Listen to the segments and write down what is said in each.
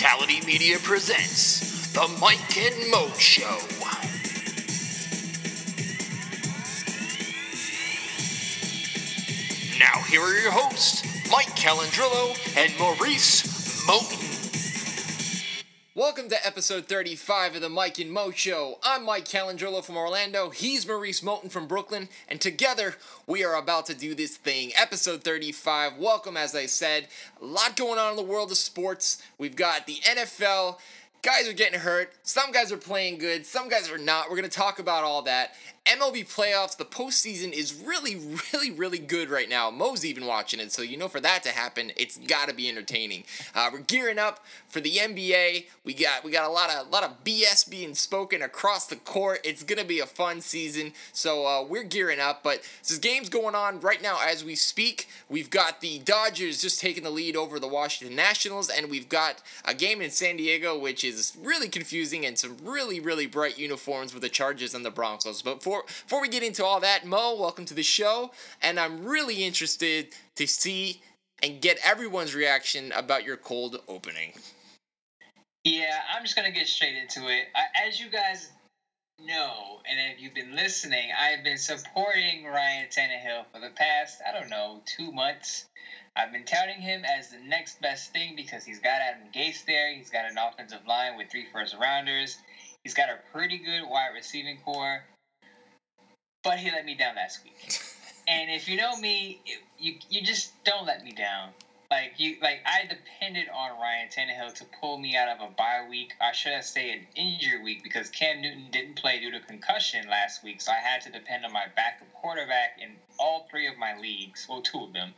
Fatality Media presents The Mike and Mo Show. Now, here are your hosts, Mike Calandrillo and Maurice Moten. Welcome to episode 35 of the Mike and Mo Show. I'm Mike Calandrillo from Orlando. He's Maurice Moten from Brooklyn. And together, we are about to do this thing. Episode 35. Welcome, as I said. A lot going on in the world of sports. We've got the NFL. Guys are getting hurt. Some guys are playing good. Some guys are not. We're going to talk about all that. MLB playoffs, the postseason is really, really, really good right now. Mo's even watching it, so you know for that to happen, it's got to be entertaining. Uh, we're gearing up for the NBA. We got we got a lot of lot of BS being spoken across the court. It's gonna be a fun season, so uh, we're gearing up. But this game's going on right now as we speak. We've got the Dodgers just taking the lead over the Washington Nationals, and we've got a game in San Diego, which is really confusing and some really, really bright uniforms with the Chargers and the Broncos. But before before we get into all that, Mo, welcome to the show, and I'm really interested to see and get everyone's reaction about your cold opening. Yeah, I'm just gonna get straight into it. As you guys know, and if you've been listening, I've been supporting Ryan Tannehill for the past, I don't know, two months. I've been touting him as the next best thing because he's got Adam Gase there. He's got an offensive line with three first rounders. He's got a pretty good wide receiving corps. But he let me down last week. and if you know me, you you just don't let me down. Like you, like I depended on Ryan Tannehill to pull me out of a bye week. I should have stayed an injury week because Cam Newton didn't play due to concussion last week, so I had to depend on my backup quarterback in all three of my leagues, well, two of them.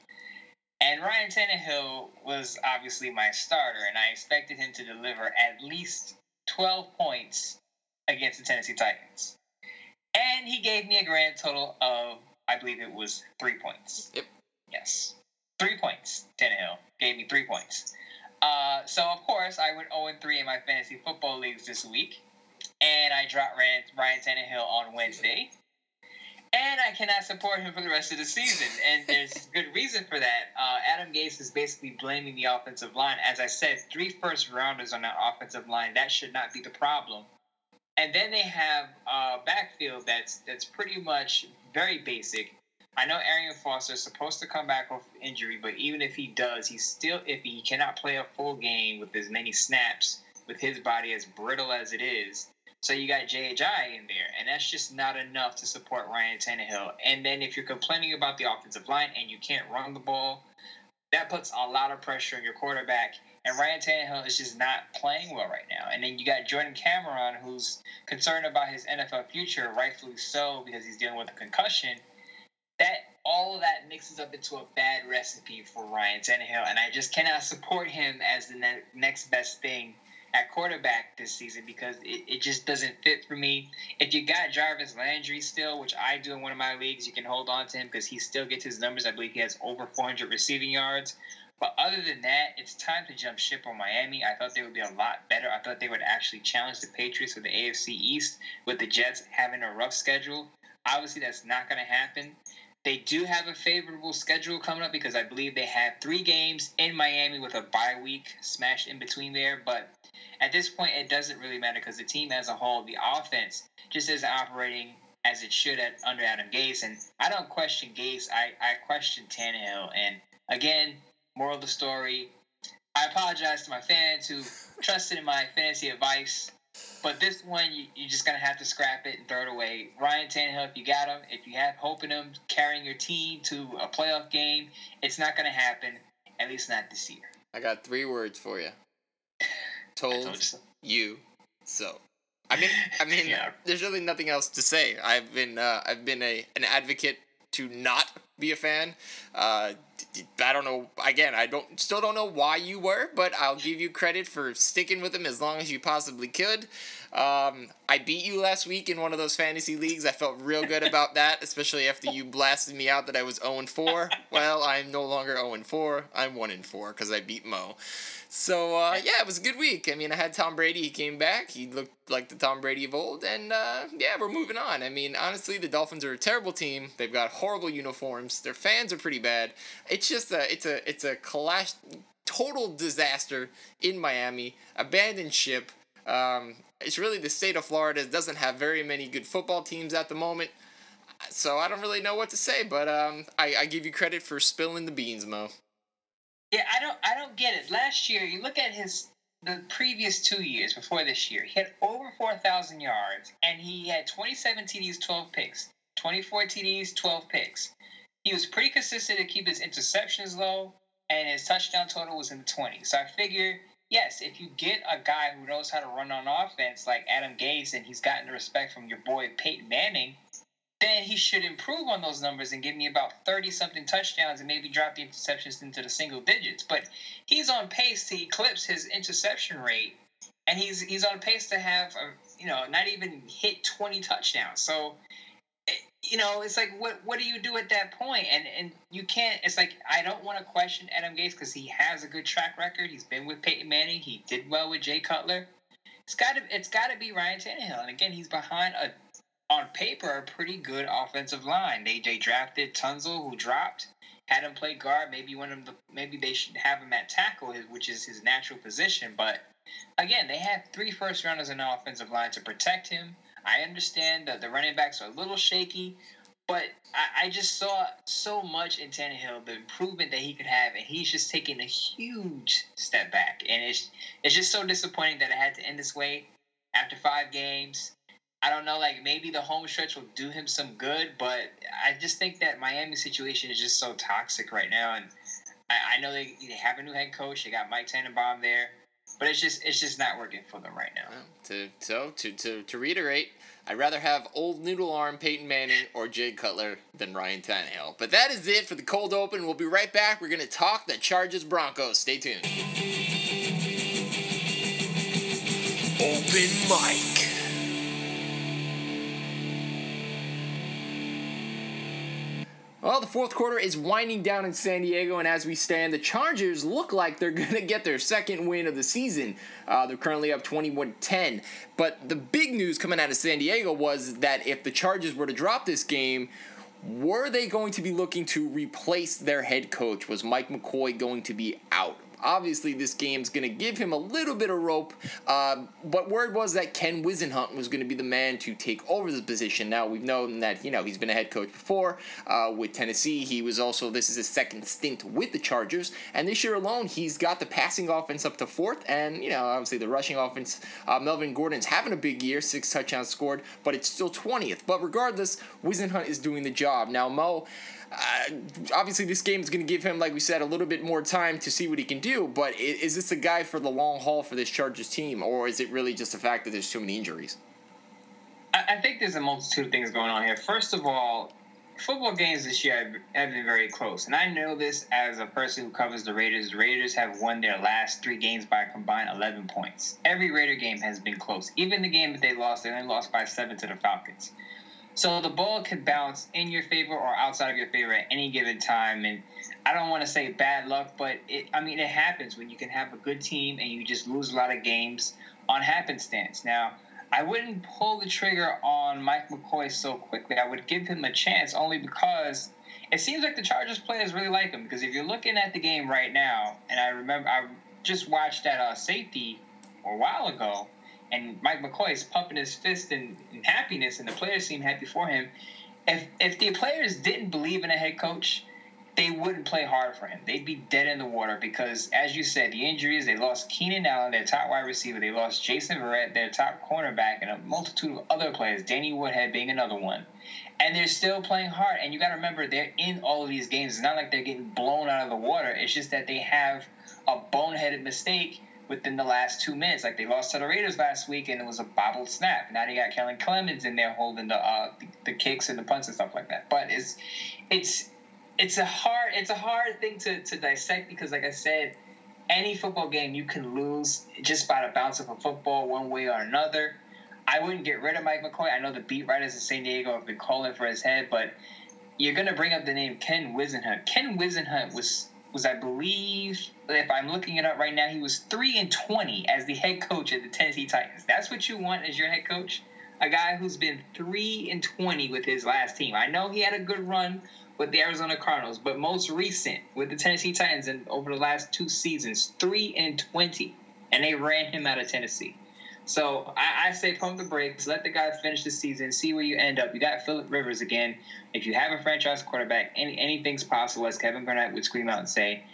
And Ryan Tannehill was obviously my starter, and I expected him to deliver at least 12 points against the Tennessee Titans. And he gave me a grand total of, I believe it was three points. Yep. Yes. Three points. Tannehill gave me three points. Uh, so, of course, I went 0 3 in my fantasy football leagues this week. And I dropped Ryan, Ryan Tannehill on Wednesday. And I cannot support him for the rest of the season. And there's good reason for that. Uh, Adam Gase is basically blaming the offensive line. As I said, three first rounders on that offensive line. That should not be the problem. And then they have a backfield that's that's pretty much very basic. I know Arian Foster is supposed to come back off injury, but even if he does, he's still if he cannot play a full game with as many snaps with his body as brittle as it is. So you got Ajayi in there, and that's just not enough to support Ryan Tannehill. And then if you're complaining about the offensive line and you can't run the ball, that puts a lot of pressure on your quarterback. And Ryan Tannehill is just not playing well right now. And then you got Jordan Cameron, who's concerned about his NFL future, rightfully so, because he's dealing with a concussion. That all of that mixes up into a bad recipe for Ryan Tannehill, and I just cannot support him as the ne- next best thing at quarterback this season because it, it just doesn't fit for me. If you got Jarvis Landry still, which I do in one of my leagues, you can hold on to him because he still gets his numbers. I believe he has over 400 receiving yards. But other than that, it's time to jump ship on Miami. I thought they would be a lot better. I thought they would actually challenge the Patriots for the AFC East with the Jets having a rough schedule. Obviously, that's not going to happen. They do have a favorable schedule coming up because I believe they have three games in Miami with a bye week smashed in between there. But at this point, it doesn't really matter because the team as a whole, the offense, just isn't operating as it should at under Adam Gase. And I don't question Gase. I, I question Tannehill. And again, moral of the story, I apologize to my fans who trusted in my fantasy advice. But this one, you, you're just to have to scrap it and throw it away. Ryan Tannehill, if you got him, if you have hope in him carrying your team to a playoff game, it's not going to happen, at least not this year. I got three words for you. Told, told you so. you so. I mean, I mean, Yeah. there's really nothing else to say. I've been, uh, I've been a an advocate to not be a fan. Uh, I don't know. Again, I don't still don't know why you were, but I'll give you credit for sticking with him as long as you possibly could. Um, I beat you last week in one of those fantasy leagues. I felt real good about that, especially after you blasted me out that I was 0 4. Well, I'm no longer 0 4. I'm 1 4 because I beat Mo. So uh, yeah, it was a good week. I mean, I had Tom Brady. He came back. He looked like the Tom Brady of old, and uh, yeah, we're moving on. I mean, honestly, the Dolphins are a terrible team. They've got horrible uniforms. Their fans are pretty bad. It's just a it's a it's a clash, total disaster in Miami. Abandoned ship. Um, it's really the state of Florida doesn't have very many good football teams at the moment. So I don't really know what to say, but um, I, I give you credit for spilling the beans, Mo. Yeah, I don't I don't get it. Last year, you look at his the previous two years before this year, he had over 4,000 yards and he had 27 TDs, 12 picks. 24 TDs, 12 picks. He was pretty consistent to keep his interceptions low, and his touchdown total was in the 20s. So I figure, yes, if you get a guy who knows how to run on offense like Adam Gase and he's gotten the respect from your boy Peyton Manning, then he should improve on those numbers and give me about 30 something touchdowns and maybe drop the interceptions into the single digits. But he's on pace to eclipse his interception rate and he's he's on pace to have a, you know not even hit 20 touchdowns. So you know, it's like what what do you do at that point? And and you can't. It's like I don't want to question Adam Gase because he has a good track record. He's been with Peyton Manning. He did well with Jay Cutler. It's got to it's got to be Ryan Tannehill. And again, he's behind a on paper a pretty good offensive line. They they drafted Tunsil, who dropped, had him play guard. Maybe one of the maybe they should have him at tackle, which is his natural position. But again, they had three first rounders in the offensive line to protect him. I understand that the running backs are a little shaky, but I, I, just saw so much in Tannehill, the improvement that he could have, and he's just taking a huge step back. And it's it's just so disappointing that it had to end this way after five games. I don't know, like maybe the home stretch will do him some good, but I just think that Miami situation is just so toxic right now, and I, know they, they have a new head coach. They got Mike Tannenbaum there but it's just it's just not working for them right now. Well, to so to, to to reiterate, I'd rather have old noodle arm Peyton Manning or Jay Cutler than Ryan Tannehill. But that is it for the cold open. We'll be right back. We're gonna talk the Chargers Broncos. Stay tuned. Open mic. Well, the fourth quarter is winding down in San Diego, and as we stand, the Chargers look like they're going to get their second win of the season. Uh, they're currently up 21 10. But the big news coming out of San Diego was that if the Chargers were to drop this game, were they going to be looking to replace their head coach? Was Mike McCoy going to be out? Obviously, this game's going to give him a little bit of rope, uh, but word was that Ken Whisenhunt was going to be the man to take over the position. Now, we've known that, you know, he's been a head coach before uh, with Tennessee. He was also, this is his second stint with the Chargers, and this year alone, he's got the passing offense up to fourth, and, you know, obviously the rushing offense. Uh, Melvin Gordon's having a big year, six touchdowns scored, but it's still 20th. But regardless, Whisenhunt is doing the job. Now, Mo, uh, obviously, this game is going to give him, like we said, a little bit more time to see what he can do. But is this a guy for the long haul for this Chargers team, or is it really just the fact that there's too many injuries? I think there's a multitude of things going on here. First of all, football games this year have been very close, and I know this as a person who covers the Raiders. The Raiders have won their last three games by a combined 11 points. Every Raider game has been close. Even the game that they lost, they only lost by seven to the Falcons. So the ball can bounce in your favor or outside of your favor at any given time. And I don't want to say bad luck, but it, I mean, it happens when you can have a good team and you just lose a lot of games on happenstance. Now, I wouldn't pull the trigger on Mike McCoy so quickly. I would give him a chance only because it seems like the Chargers players really like him. Because if you're looking at the game right now, and I remember I just watched that uh, safety a while ago, and Mike McCoy is pumping his fist in, in happiness, and the players seem happy for him. If if the players didn't believe in a head coach, they wouldn't play hard for him. They'd be dead in the water because, as you said, the injuries. They lost Keenan Allen, their top wide receiver. They lost Jason Verrett, their top cornerback, and a multitude of other players. Danny Woodhead being another one. And they're still playing hard. And you got to remember, they're in all of these games. It's not like they're getting blown out of the water. It's just that they have a boneheaded mistake within the last two minutes. Like they lost to the Raiders last week, and it was a bobbled snap. Now they got Kellen Clemens in there holding the, uh, the the kicks and the punts and stuff like that. But it's it's it's a hard it's a hard thing to, to dissect because, like I said, any football game you can lose just by the bounce of a football one way or another. I wouldn't get rid of Mike McCoy. I know the beat writers in San Diego have been calling for his head, but you're to bring up the name Ken Whisenhunt. Ken Whisenhunt was was I believe if I'm looking it up right now, he was three and twenty as the head coach of the Tennessee Titans. That's what you want as your head coach, a guy who's been three and twenty with his last team. I know he had a good run with the Arizona Cardinals, but most recent with the Tennessee Titans and over the last two seasons, three and twenty, and they ran him out of Tennessee. So I, I, say pump the brakes, let the guy finish the season, see where you end up. You got Philip Rivers again. If you have a franchise quarterback, any, anything's possible, as Kevin Garnett would scream out and say.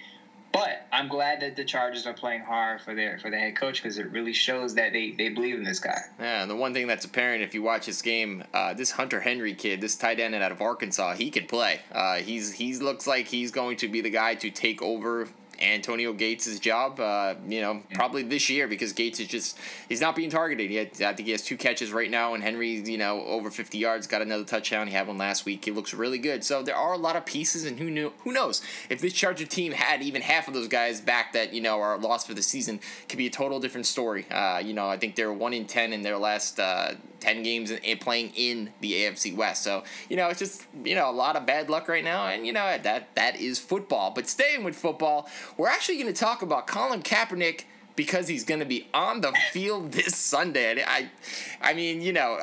But I'm glad that the Chargers are playing hard for their for the head coach because it really shows that they, they believe in this guy. Yeah, and the one thing that's apparent if you watch this game, uh, this Hunter Henry kid, this tight end out of Arkansas, he can play. Uh, he's he looks like he's going to be the guy to take over Antonio Gates' job, uh, you know, probably this year because Gates is just he's not being targeted. He had, I think he has two catches right now, and Henry, you know, over fifty yards, got another touchdown. He had one last week. He looks really good. So there are a lot of pieces, and who knew? Who knows if this Charger team had even half of those guys back that you know are lost for the season, could be a total different story. Uh, you know, I think they're one in ten in their last. Uh, 10 games and playing in the AFC West. So, you know, it's just, you know, a lot of bad luck right now. And, you know, that that is football. But staying with football, we're actually going to talk about Colin Kaepernick because he's going to be on the field this Sunday. I, I mean, you know,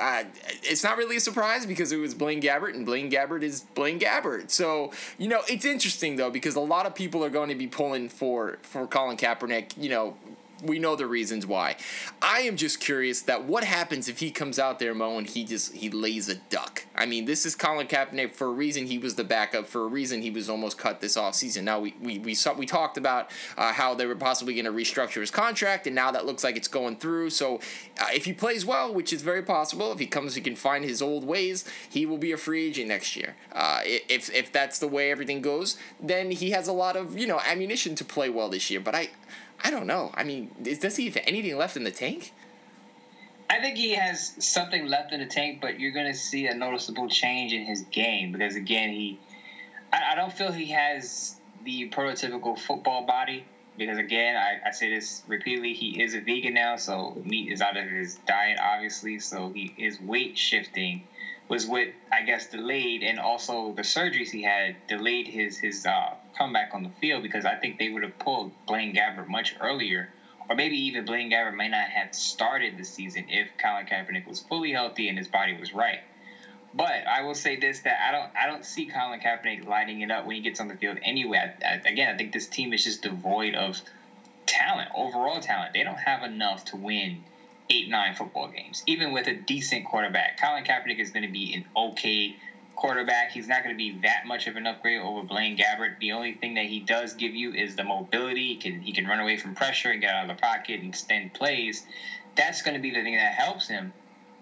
it's not really a surprise because it was Blaine Gabbert, and Blaine Gabbert is Blaine Gabbert. So, you know, it's interesting though because a lot of people are going to be pulling for for Colin Kaepernick. You know, we know the reasons why. I am just curious that what happens if he comes out there, Mo, and he just he lays a duck. I mean, this is Colin Kaepernick for a reason. He was the backup for a reason. He was almost cut this off season. Now we we we saw we talked about uh, how they were possibly going to restructure his contract, and now that looks like it's going through. So uh, if he plays well, which is very possible, if he comes, he can find his old ways. He will be a free agent next year. Uh, if if that's the way everything goes, then he has a lot of you know ammunition to play well this year. But I. I don't know. I mean, does he have anything left in the tank? I think he has something left in the tank, but you're going to see a noticeable change in his game because, again, he. I, I don't feel he has the prototypical football body because, again, I, I say this repeatedly. He is a vegan now, so meat is out of his diet, obviously. So he his weight shifting was what I guess delayed, and also the surgeries he had delayed his his uh, comeback on the field because I think they would have pulled Blaine Gabbert much earlier, or maybe even Blaine Gabbert may not have started the season if Colin Kaepernick was fully healthy and his body was right. But I will say this: that I don't, I don't see Colin Kaepernick lighting it up when he gets on the field. Anyway, I, I, again, I think this team is just devoid of talent, overall talent. They don't have enough to win eight, nine football games, even with a decent quarterback. Colin Kaepernick is going to be an okay quarterback. He's not going to be that much of an upgrade over Blaine Gabbert. The only thing that he does give you is the mobility. He can he can run away from pressure and get out of the pocket and extend plays. That's going to be the thing that helps him.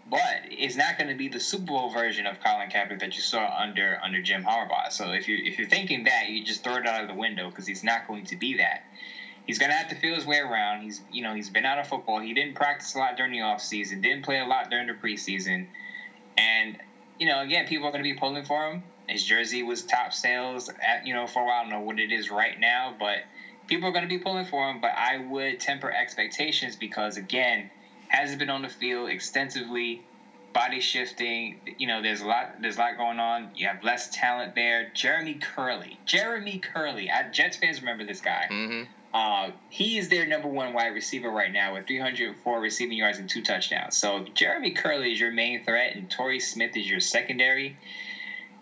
But it's not going to be the Super Bowl version of Colin Kaepernick that you saw under under Jim Harbaugh. So if you if you're thinking that, you just throw it out of the window because he's not going to be that he's gonna have to feel his way around. He's you know he's been out of football. He didn't practice a lot during the off season. Didn't play a lot during the preseason. And you know again, people are gonna be pulling for him. His jersey was top sales at you know for a while. I don't know what it is right now, but people are gonna be pulling for him. But I would temper expectations because again, hasn't been on the field extensively. Body shifting, you know, there's a lot. There's a lot going on. You have less talent there. Jeremy Kerley, Jeremy Kerley. I, Jets fans remember this guy. Mm-hmm uh, he is their number one wide receiver right now with 304 receiving yards and two touchdowns. So Jeremy Kerley is your main threat, and Torrey Smith is your secondary.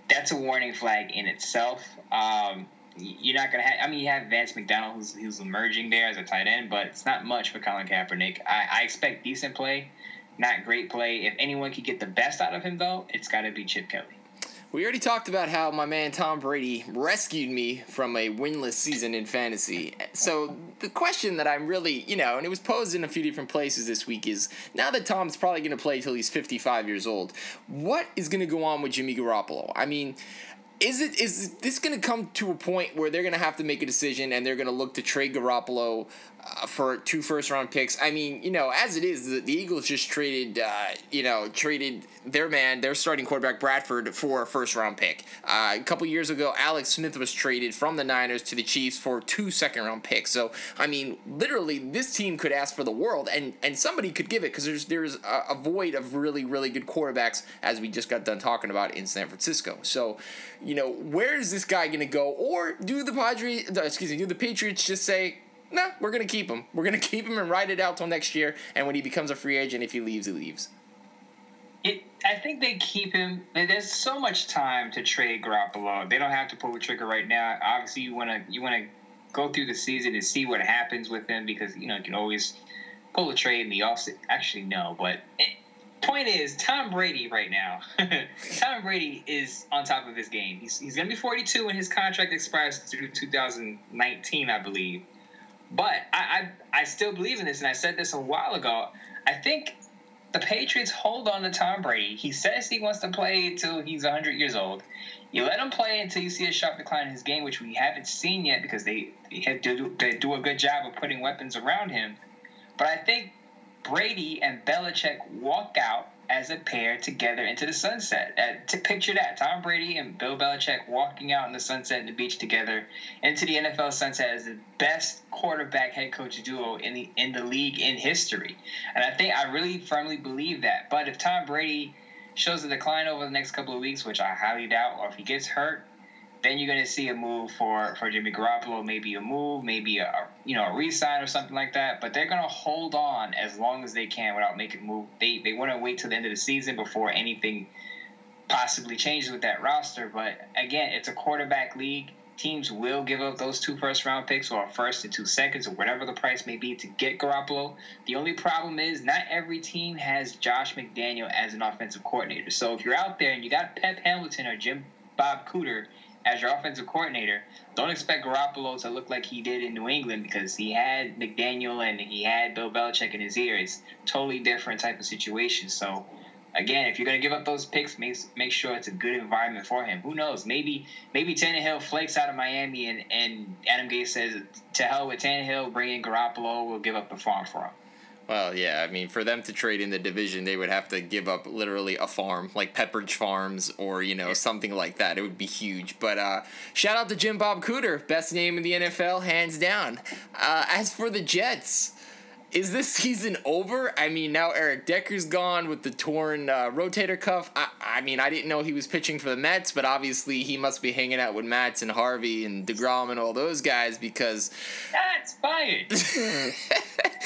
That's a warning flag in itself. Um, you're not gonna have. I mean, you have Vance McDonald, who's, who's emerging there as a tight end, but it's not much for Colin Kaepernick. I, I expect decent play, not great play. If anyone could get the best out of him, though, it's got to be Chip Kelly. We already talked about how my man Tom Brady rescued me from a winless season in fantasy. So the question that I'm really, you know, and it was posed in a few different places this week is now that Tom's probably going to play till he's 55 years old, what is going to go on with Jimmy Garoppolo? I mean, is it is this going to come to a point where they're going to have to make a decision and they're going to look to trade Garoppolo uh, for two first round picks. I mean, you know, as it is, the, the Eagles just traded, uh, you know, traded their man, their starting quarterback Bradford for a first round pick. Uh, a couple years ago, Alex Smith was traded from the Niners to the Chiefs for two second round picks. So, I mean, literally, this team could ask for the world, and and somebody could give it because there's there's a, a void of really really good quarterbacks as we just got done talking about in San Francisco. So, know, where is this guy going to go, or do the Padres, uh, excuse me, do the Patriots just say? no, nah, we're gonna keep him. We're gonna keep him and ride it out till next year. And when he becomes a free agent, if he leaves, he leaves. It, I think they keep him. There's so much time to trade Garoppolo. They don't have to pull the trigger right now. Obviously, you want to you want to go through the season and see what happens with him because you know you can always pull a trade in the offseason. Actually, no, but point is, Tom Brady right now. Tom Brady is on top of his game. He's he's gonna be 42 when his contract expires through 2019, I believe. But I, I I still believe in this, and I said this a while ago. I think the Patriots hold on to Tom Brady. He says he wants to play until he's 100 years old. You let him play until you see a sharp decline in his game, which we haven't seen yet because they, they, do, they do a good job of putting weapons around him. But I think Brady and Belichick walk out as a pair together into the sunset. Uh, to picture that Tom Brady and Bill Belichick walking out in the sunset and the beach together into the NFL sunset as the best quarterback head coach duo in the in the league in history. And I think I really firmly believe that. But if Tom Brady shows a decline over the next couple of weeks, which I highly doubt, or if he gets hurt, then you're going to see a move for, for Jimmy Garoppolo, maybe a move, maybe a you know a resign or something like that. But they're going to hold on as long as they can without making a move. They they want to wait till the end of the season before anything possibly changes with that roster. But again, it's a quarterback league. Teams will give up those two first round picks or a first and two seconds or whatever the price may be to get Garoppolo. The only problem is not every team has Josh McDaniel as an offensive coordinator. So if you're out there and you got Pep Hamilton or Jim Bob Cooter as your offensive coordinator, don't expect Garoppolo to look like he did in New England because he had McDaniel and he had Bill Belichick in his ear. It's totally different type of situation. So, again, if you're going to give up those picks, make, make sure it's a good environment for him. Who knows? Maybe maybe Tannehill flakes out of Miami and, and Adam Gase says, to hell with Tannehill, bring in Garoppolo, we'll give up the farm for him. Well, yeah, I mean, for them to trade in the division, they would have to give up literally a farm, like Pepperidge Farms or, you know, something like that. It would be huge. But uh, shout out to Jim Bob Cooter, best name in the NFL, hands down. Uh, as for the Jets, is this season over? I mean, now Eric Decker's gone with the torn uh, rotator cuff. I, I mean, I didn't know he was pitching for the Mets, but obviously he must be hanging out with Matz and Harvey and DeGrom and all those guys because. That's fired!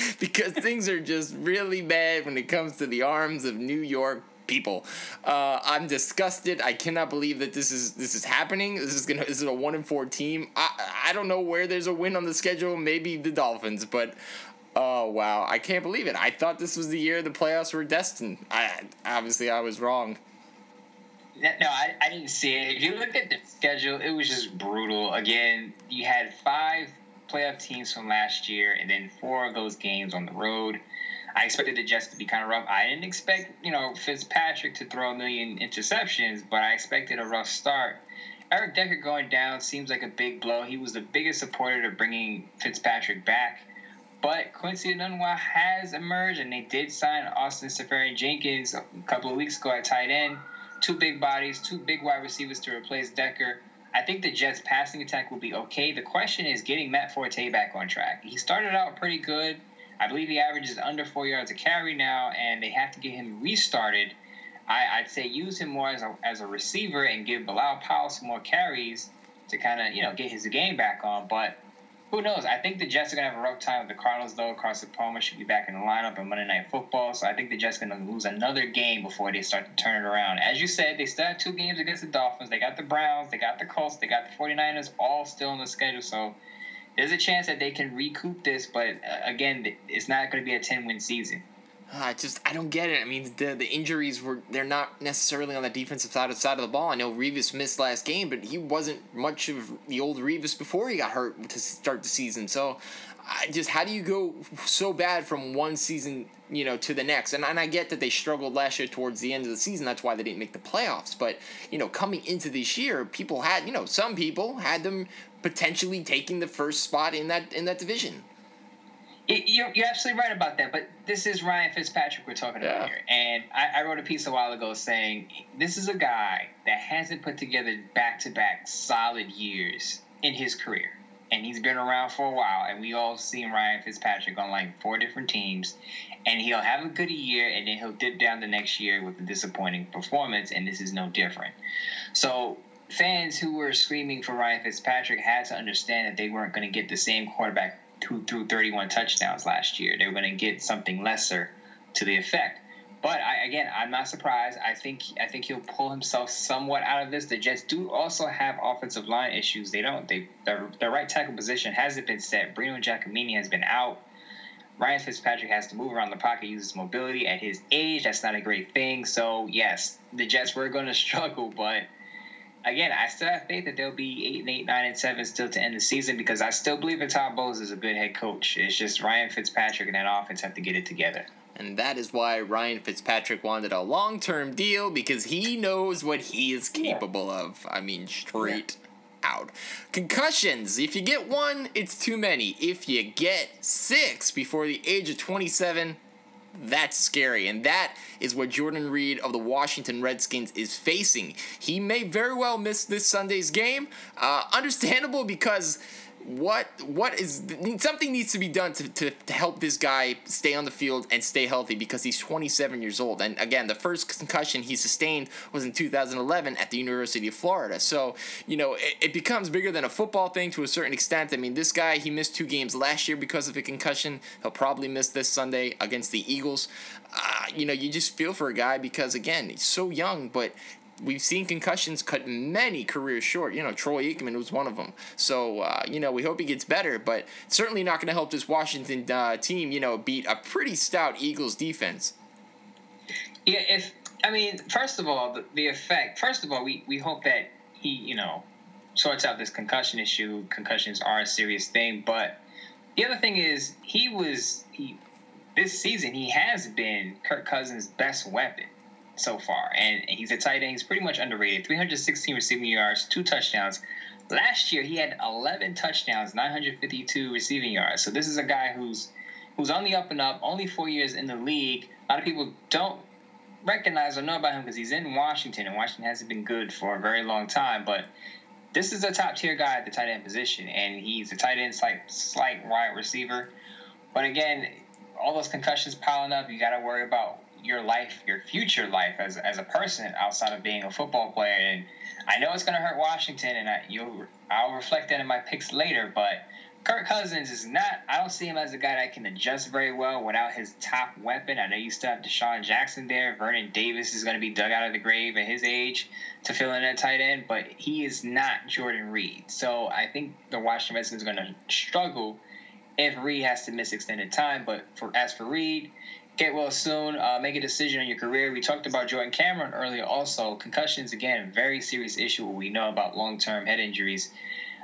because things are just really bad when it comes to the arms of New York people. Uh, I'm disgusted. I cannot believe that this is this is happening. This is gonna this is a one in four team. I I don't know where there's a win on the schedule. Maybe the Dolphins, but Oh wow! I can't believe it. I thought this was the year the playoffs were destined. I obviously I was wrong. No, I, I didn't see it. If you look at the schedule, it was just brutal. Again, you had five playoff teams from last year, and then four of those games on the road. I expected the Jets to be kind of rough. I didn't expect, you know, Fitzpatrick to throw a million interceptions, but I expected a rough start. Eric Decker going down seems like a big blow. He was the biggest supporter of bringing Fitzpatrick back. But Quincy Enunwa has emerged, and they did sign Austin Seferian-Jenkins a couple of weeks ago at tight end. Two big bodies, two big wide receivers to replace Decker. I think the Jets' passing attack will be okay. The question is getting Matt Forte back on track. He started out pretty good. I believe he averages under four yards a carry now, and they have to get him restarted. I, would say use him more as a, as a receiver and give Bilal Powell some more carries to kind of you know get his game back on. But who knows? I think the Jets are gonna have a rough time with the Cardinals though. Carson Palmer should be back in the lineup on Monday Night Football, so I think the Jets are gonna lose another game before they start to turn it around. As you said, they still have two games against the Dolphins. They got the Browns, they got the Colts, they got the 49ers, all still on the schedule. So there's a chance that they can recoup this, but uh, again, it's not to be a 10 win season. Uh, I just I don't get it. I mean, the the injuries were they're not necessarily on the defensive side of the side of the ball. I know Revis missed last game, but he wasn't much of the old Revis before he got hurt to start the season. So, I just how do you go so bad from one season, you know, to the next? And and I get that they struggled last year towards the end of the season. That's why they didn't make the playoffs. But you know, coming into this year, people had you know some people had them potentially taking the first spot in that in that division. You're, you're absolutely right about that, but this is Ryan Fitzpatrick we're talking about here. And I, I wrote a piece a while ago saying this is a guy that hasn't put together back to back solid years in his career. And he's been around for a while, and we all seen Ryan Fitzpatrick on like four different teams. And he'll have a good year, and then he'll dip down the next year with a disappointing performance, and this is no different. So fans who were screaming for Ryan Fitzpatrick had to understand that they weren't going to get the same quarterback who threw 31 touchdowns last year. They were going to get something lesser to the effect. but I, again, I'm not surprised. I think I think he'll pull himself somewhat out of this. The Jets do also have offensive line issues. They don't. They their, their right tackle position hasn't been set. Breno Giacomini has been out. Ryan Fitzpatrick has to move around the pocket, uses mobility at his age. That's not a great thing. So yes, the Jets were going to struggle, but again, I still have faith that they'll be eight and eight, nine and seven still to end the season because I still believe that Todd Bowles is a good head coach. It's just Ryan Fitzpatrick and that offense have to get it together. And that is why Ryan Fitzpatrick wanted a long term deal because he knows what he is capable yeah. of. I mean, straight yeah. out. Concussions. If you get one, it's too many. If you get six before the age of 27, that's scary. And that is what Jordan Reed of the Washington Redskins is facing. He may very well miss this Sunday's game. Uh, understandable because what what is something needs to be done to, to, to help this guy stay on the field and stay healthy because he's 27 years old. And again the first concussion he sustained was in 2011 at the University of Florida. So you know it, it becomes bigger than a football thing to a certain extent. I mean this guy he missed two games last year because of a concussion. He'll probably miss this Sunday against the Eagles. Uh, you know you just feel for a guy because again he's so young but we've seen concussions cut many careers short. You know, Troy Aikman was one of them. So, uh, you know, we hope he gets better, but certainly not going to help this Washington uh, team, you know, beat a pretty stout Eagles defense. Yeah, if, I mean, first of all, the, the effect, first of all, we, we hope that he, you know, sorts out this concussion issue. Concussions are a serious thing, but the other thing is he was, he, this season, he has been Kirk Cousins' best weapon so far, and he's a tight end. He's pretty much underrated. 316 receiving yards, two touchdowns. Last year, he had 11 touchdowns, 952 receiving yards. So this is a guy who's who's on the up and up. Only four years in the league. A lot of people don't recognize or know about him because he's in Washington, and Washington hasn't been good for a very long time. But this is a top tier guy at the tight end position, and he's a tight end, slight, slight wide receiver. But again, all those concussions piling up, you got to worry about your life, your future life as, as a person outside of being a football player. And I know it's going to hurt Washington, and I, you'll, I'll reflect that in my picks later. But Kirk Cousins is not. I don't see him as a guy that can adjust very well without his top weapon. I know you still have DeSean Jackson there. Vernon Davis is going to be dug out of the grave at his age to fill in at tight end, but he is not Jordan Reed. So I think the Washington Redskins are going to struggle if Reed has to miss extended time. But for as for Reed, get well soon. Uh, make a decision on your career. We talked about Jordan Cameron earlier. Also, concussions again, very serious issue. We know about long term head injuries.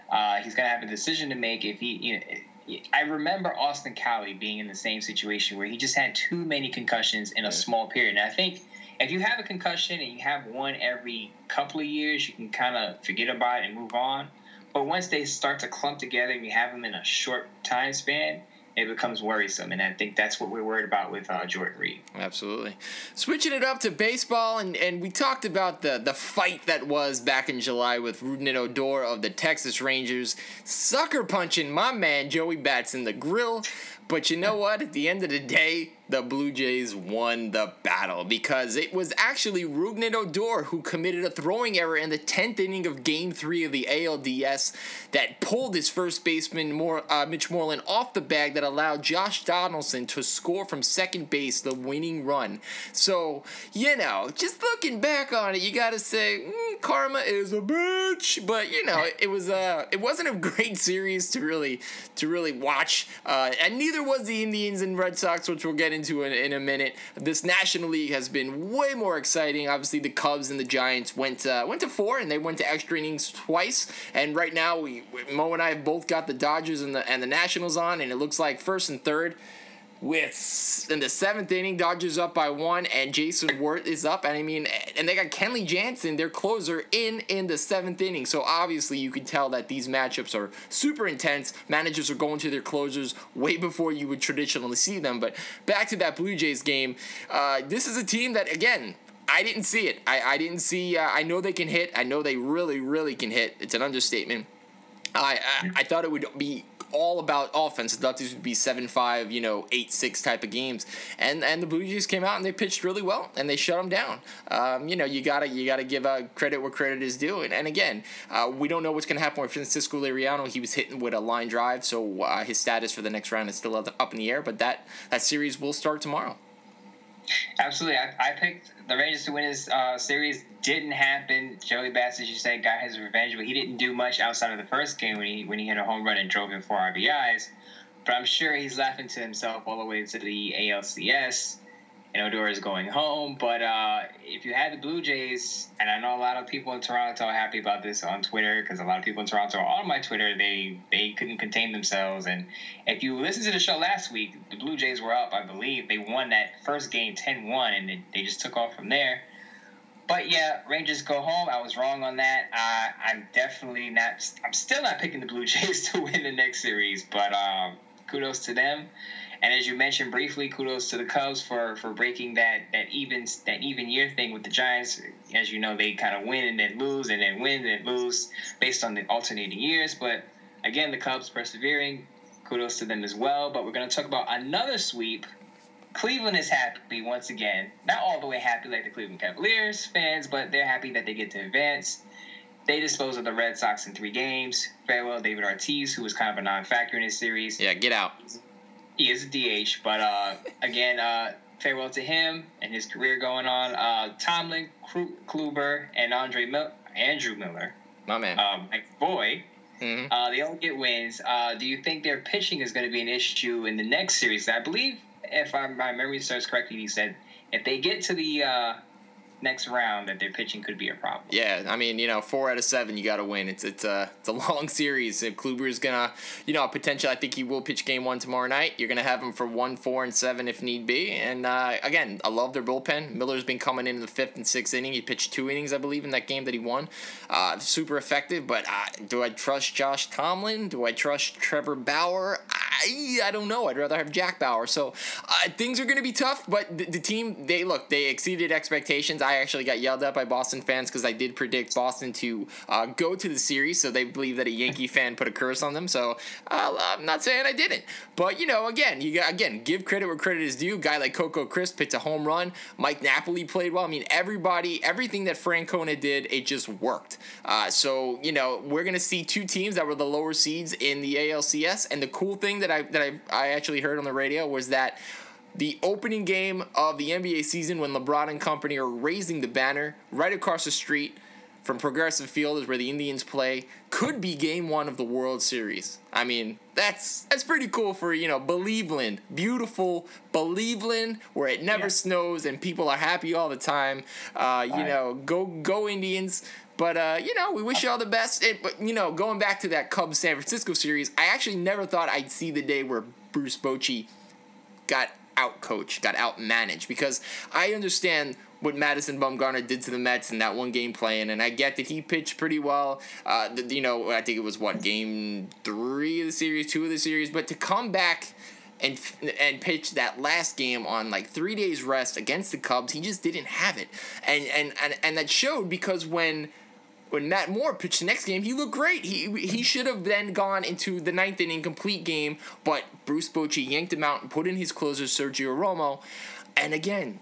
Uh, he's gonna have a decision to make if he. You know, I remember Austin Collie being in the same situation where he just had too many concussions in a small period. And I think if you have a concussion and you have one every couple of years, you can kind of forget about it and move on. But once they start to clump together and you have them in a short time span, it becomes worrisome. And I think that's what we're worried about with uh, Jordan Reed. Absolutely. Switching it up to baseball, and, and we talked about the, the fight that was back in July with Rougned Odor of the Texas Rangers, sucker punching my man Joey Bats in the grill. But you know what? At the end of the day, the Blue Jays won the battle because it was actually Rougned Odor who committed a throwing error in the 10th inning of Game 3 of the ALDS that pulled his first baseman uh, Mitch Moreland off the bag that allowed Josh Donaldson to score from second base the winning run. So, you know, just looking back on it, you got to say mm, karma is a bitch, but you know, it was uh it wasn't a great series to really to really watch uh, and neither was the Indians and Red Sox which we'll get into into in, in a minute. This National League has been way more exciting. Obviously, the Cubs and the Giants went uh, went to four, and they went to extra innings twice. And right now, we Mo and I have both got the Dodgers and the and the Nationals on, and it looks like first and third with in the seventh inning, Dodgers up by one, and Jayson Werth is up. And I mean, and they got Kenley Jansen, their closer, in in the seventh inning. So obviously, you can tell that these matchups are super intense. Managers are going to their closers way before you would traditionally see them. But back to that Blue Jays game, uh, this is a team that again. I didn't see it. I, I didn't see. Uh, I know they can hit. I know they really, really can hit. It's an understatement. I, I, I thought it would be all about offense. I thought these would be seven five, you know, eight six type of games, and and the Blue Jays came out and they pitched really well and they shut them down. Um, you know, you gotta you gotta give uh, credit where credit is due. And, and again, uh, we don't know what's gonna happen with Francisco Liriano. He was hitting with a line drive, so uh, his status for the next round is still up in the air. But that that series will start tomorrow. Absolutely. I, I picked the Rangers to win this uh, series. Didn't happen. Joey Bats, as you said, got his revenge, but he didn't do much outside of the first game when he when he hit a home run and drove in four RBIs. But I'm sure he's laughing to himself all the way to the ALCS and Odor is going home. But uh, if you had the Blue Jays, and I know a lot of people in Toronto are happy about this on Twitter because a lot of people in Toronto are on my Twitter. They they couldn't contain themselves. And if you listened to the show last week, the Blue Jays were up, I believe. They won that first game 10-1, and they, they just took off from there. But yeah, Rangers go home. I was wrong on that. Uh, I'm definitely not. I'm still not picking the Blue Jays to win the next series, but um, kudos to them. And as you mentioned briefly, kudos to the Cubs for, for breaking that that even that even year thing with the Giants. As you know, they kind of win and then lose and then win and then lose based on the alternating years. But again, the Cubs persevering. Kudos to them as well. But we're going to talk about another sweep. Cleveland is happy once again. Not all the way happy like the Cleveland Cavaliers fans, but they're happy that they get to advance. They dispose of the Red Sox in three games. Farewell, David Ortiz, who was kind of a non-factor in this series. Yeah, get out. He is a DH, but uh, again, uh, farewell to him and his career going on. Uh, Tomlin, Kluber, and Andre Mil- Andrew Miller, my man, um, boy, mm-hmm. uh, they all get wins. Uh, do you think their pitching is going to be an issue in the next series? I believe, if I, my memory serves correctly, he said if they get to the uh, next round that their pitching could be a problem. Yeah, I mean, you know, four out of seven, you got to win. It's it's a it's a long series. If Kluber is gonna, you know, potential, I think he will pitch game one tomorrow night. You're gonna have him for one, four, and seven if need be. And uh, again, I love their bullpen. Miller's been coming in, in the fifth and sixth inning. He pitched two innings, I believe, in that game that he won. Uh, super effective. But uh, do I trust Josh Tomlin? Do I trust Trevor Bauer? I, I I don't know. I'd rather have Jack Bauer. So uh, things are gonna be tough. But the, the team, they look, they exceeded expectations. I actually got yelled at by Boston fans because I did predict Boston to uh, go to the series, so they believe that a Yankee fan put a curse on them. So uh, I'm not saying I didn't, but you know, again, you got again give credit where credit is due. Guy like Coco Crisp hits a home run. Mike Napoli played well. I mean, everybody, everything that Francona did, it just worked. Uh, so you know, we're gonna see two teams that were the lower seeds in the ALCS, and the cool thing that I that I, I actually heard on the radio was that the opening game of the NBA season when LeBron and company are raising the banner right across the street from Progressive Field is where the Indians play could be game one of the World Series. I mean, that's that's pretty cool for you know Believeland, beautiful Believeland, where it never yeah. snows and people are happy all the time. Uh, you know, go go Indians. But uh, you know, we wish you all the best. But you know, going back to that Cubs San Francisco series, I actually never thought I'd see the day where Bruce Bochy got out coached, got out managed because I understand what Madison Bumgarner did to the Mets in that one game playing, and I get that he pitched pretty well. Uh, you know, I think it was what game three of the series, two of the series, but to come back and and pitch that last game on like three days rest against the Cubs, he just didn't have it, and and and, and that showed because when when Matt Moore pitched the next game, he looked great. He he should have then gone into the ninth inning complete game, but Bruce Bochy yanked him out and put in his closer Sergio Romo. And again,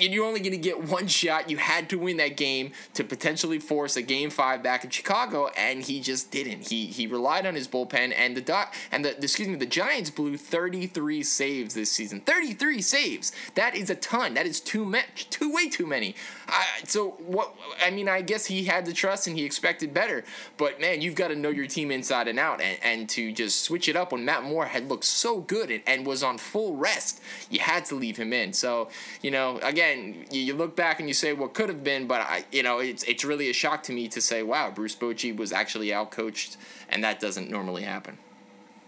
you're only going to get one shot. You had to win that game to potentially force a game five back in Chicago, and he just didn't. He he relied on his bullpen, and the dot and the excuse me, the Giants blew 33 saves this season. 33 saves. That is a ton. That is too much. Too way too many. I, so what? I mean, I guess he had the trust and he expected better. But man, you've got to know your team inside and out, and, and to just switch it up when Matt Moore had looked so good and, and was on full rest, you had to leave him in. So you know again again, you look back and you say what could have been, but I, you know, it's it's really a shock to me to say, wow, Bruce Bochy was actually outcoached, and that doesn't normally happen.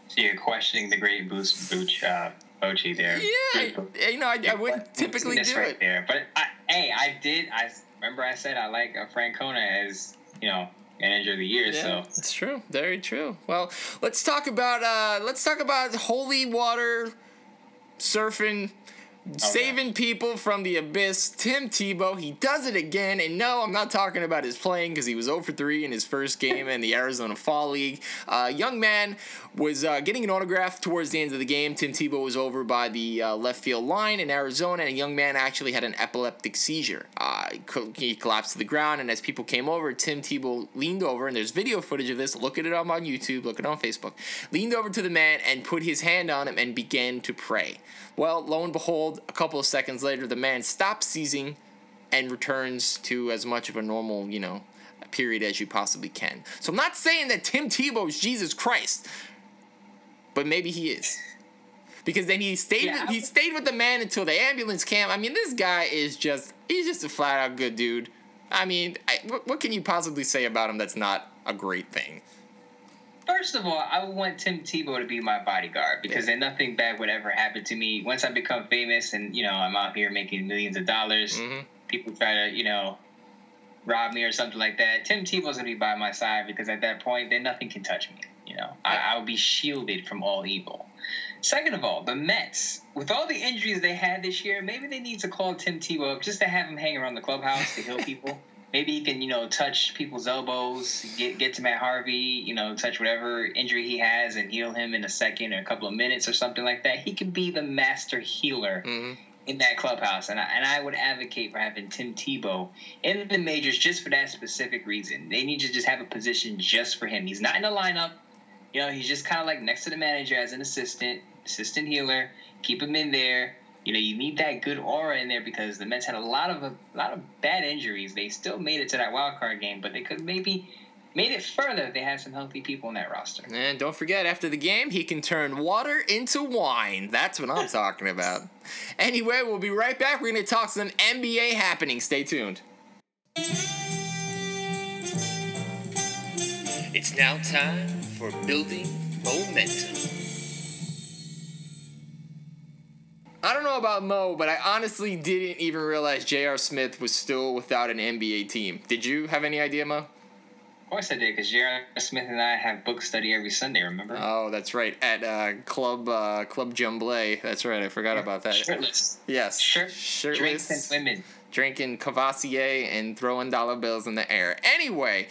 So you're questioning the great Bruce Bochy, uh, Bochy there. Yeah, you know, I, I wouldn't typically do right it there, but I, hey, I did. I remember I said I like uh, Francona as you know manager of the year. Yeah, so it's true, very true. Well, let's talk about uh, let's talk about holy water surfing Saving people from the abyss, Tim Tebow. He does it again. And no, I'm not talking about his playing because he was 0 for 3 in his first game in the Arizona Fall League. Uh, young man was uh, getting an autograph towards the end of the game. Tim Tebow was over by the uh, left field line in Arizona, and a young man actually had an epileptic seizure. Uh, he collapsed to the ground, and as people came over, Tim Tebow leaned over, and there's video footage of this. Look at it up on YouTube, look it on Facebook. Leaned over to the man and put his hand on him and began to pray. Well, lo and behold. A couple of seconds later, the man stops seizing and returns to as much of a normal, you know, period as you possibly can. So I'm not saying that Tim Tebow is Jesus Christ, but maybe he is. Because then he stayed Yeah, with, he stayed with the man until the ambulance came. I mean, this guy is just he's just a flat out good dude. I mean, I, what, what can you possibly say about him that's not a great thing? First of all, I would want Tim Tebow to be my bodyguard because then nothing bad would ever happen to me. Once I become famous and, you know, I'm out here making millions of dollars, Mhm. people try to, you know, rob me or something like that. Tim Tebow's going to be by my side because at that point, then nothing can touch me. You know, I, I will be shielded from all evil. Second of all, the Mets, with all the injuries they had this year, maybe they need to call Tim Tebow up just to have him hang around the clubhouse to heal people. maybe he can, you know, touch people's elbows, get get to Matt Harvey, you know, touch whatever injury he has and heal him in a second or a couple of minutes or something like that. He could be the master healer Mhm. in that clubhouse, and I, and I would advocate for having Tim Tebow in the majors just for that specific reason. They need to just have a position just for him. He's not in the lineup. You know, he's just kind of like next to the manager as an assistant, assistant healer. Keep him in there. You know, you need that good aura in there because the Mets had a lot of a lot of bad injuries. They still made it to that wild card game, but they could maybe made it further if they had some healthy people in that roster. And don't forget, after the game, he can turn water into wine. That's what I'm talking about. Anyway, we'll be right back. We're going to talk some NBA happening. Stay tuned. It's now time for building momentum. I don't know about Mo, but I honestly didn't even realize J.R. Smith was still without an NBA team. Did you have any idea, Mo? Of course I did, because Jared Smith and I have book study every Sunday. Remember? Oh, that's right. At uh, Club uh, Club Jumblay. That's right. I forgot about that. Shirtless. Yes. Shirt, Shirtless. drinks and women. drinking Cavassier and throwing dollar bills in the air. Anyway,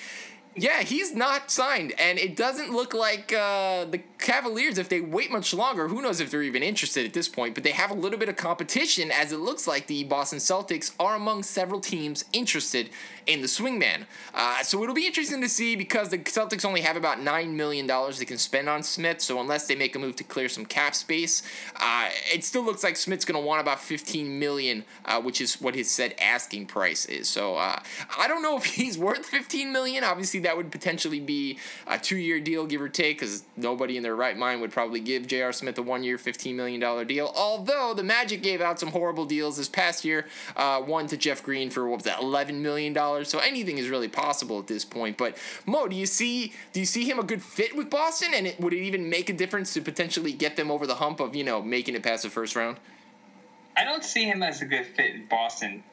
yeah, he's not signed, and it doesn't look like uh, the Cavaliers, if they wait much longer, who knows if they're even interested at this point, but they have a little bit of competition as it looks like the Boston Celtics are among several teams interested in the swingman. Uh, so it'll be interesting to see because the Celtics only have about $9 million they can spend on Smith, so unless they make a move to clear some cap space, uh, it still looks like Smith's going to want about 15 million, uh, which is what his said asking price is. So uh, I don't know if he's worth 15 million. Obviously, that would potentially be a two year deal, give or take, because nobody in their right mind would probably give J.R. Smith a one year, $15 million deal. Although the Magic gave out some horrible deals this past year, uh, one to Jeff Green for what was that, $11 million. So anything is really possible at this point. But Mo, do you see do you see him a good fit with Boston? And it, would it even make a difference to potentially get them over the hump of, you know, making it past the first round? I don't see him as a good fit in Boston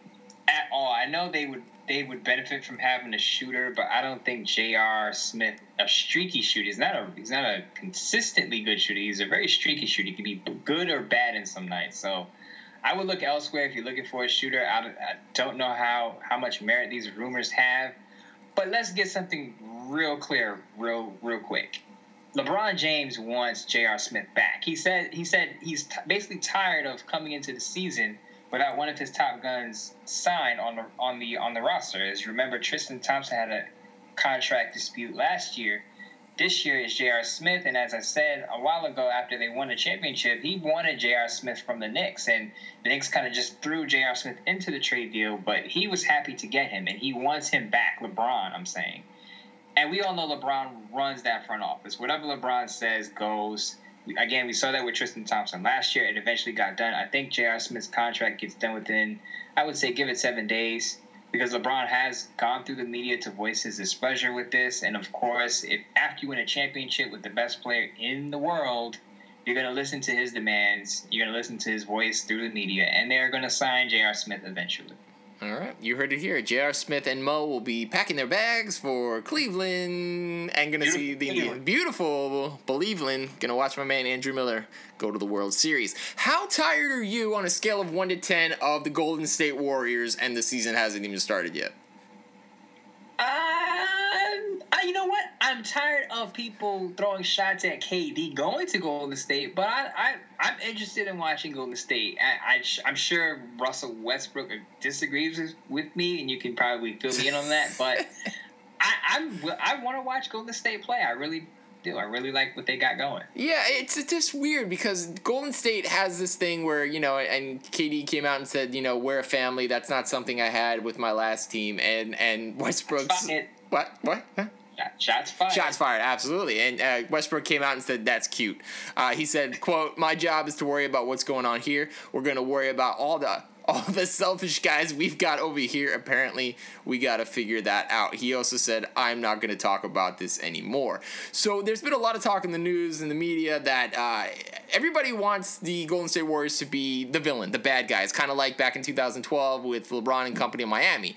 at all. I know they would they would benefit from having a shooter, but I don't think J.R. Smith, a streaky shooter, he's not a he's not a consistently good shooter. He's a very streaky shooter. He can be good or bad in some nights. So I would look elsewhere if you're looking for a shooter. I don't, know how how much merit these rumors have, but let's get something real clear, real real quick. LeBron James wants J.R. Smith back. He said he said he's t- basically tired of coming into the season without one of his top guns signed on the on the on the roster. As remember, Tristan Thompson had a contract dispute last year. This year is J.R. Smith, and as I said a while ago, after they won the championship, he wanted J.R. Smith from the Knicks, and the Knicks kind of just threw J.R. Smith into the trade deal. But he was happy to get him, and he wants him back. LeBron, I'm saying. And we all know LeBron runs that front office. Whatever LeBron says goes. Again, we saw that with Tristan Thompson last year. It eventually got done. I think J.R. Smith's contract gets done within, I would say, give it seven days because LeBron has gone through the media to voice his displeasure with this. And of course, if after you win a championship with the best player in the world, you're going to listen to his demands. You're going to listen to his voice through the media, and they're going to sign J.R. Smith eventually. All right, you heard it here. J.R. Smith and Mo will be packing their bags for Cleveland and gonna see the Beautiful. beautiful Believeland. Gonna watch my man Andrew Miller go to the World Series. How tired are you on a scale of one to ten of the Golden State Warriors and the season hasn't even started yet? Um, I, you know what? I'm tired of people throwing shots at KD going to Golden State, but I, I I'm interested in watching Golden State. I, I I'm sure Russell Westbrook disagrees with, with me, and you can probably fill me in on that. But I I'm I want to watch Golden State play. I really do. I really like what they got going. Yeah, it's, it's just weird because Golden State has this thing where, you know, and KD came out and said, you know, we're a family. That's not something I had with my last team. And, and Westbrook's. What? What? Huh? Shots fired. Shots fired, absolutely. And uh, Westbrook came out and said, "That's cute." Uh, he said, "quote My job is to worry about what's going on here. We're going to worry about all the all the selfish guys we've got over here. Apparently, we got to figure that out. He also said, I'm not going to talk about this anymore. So there's been a lot of talk in the news and the media that uh, everybody wants the Golden State Warriors to be the villain, the bad guys, kind of like back in 2012 with LeBron and company in Miami.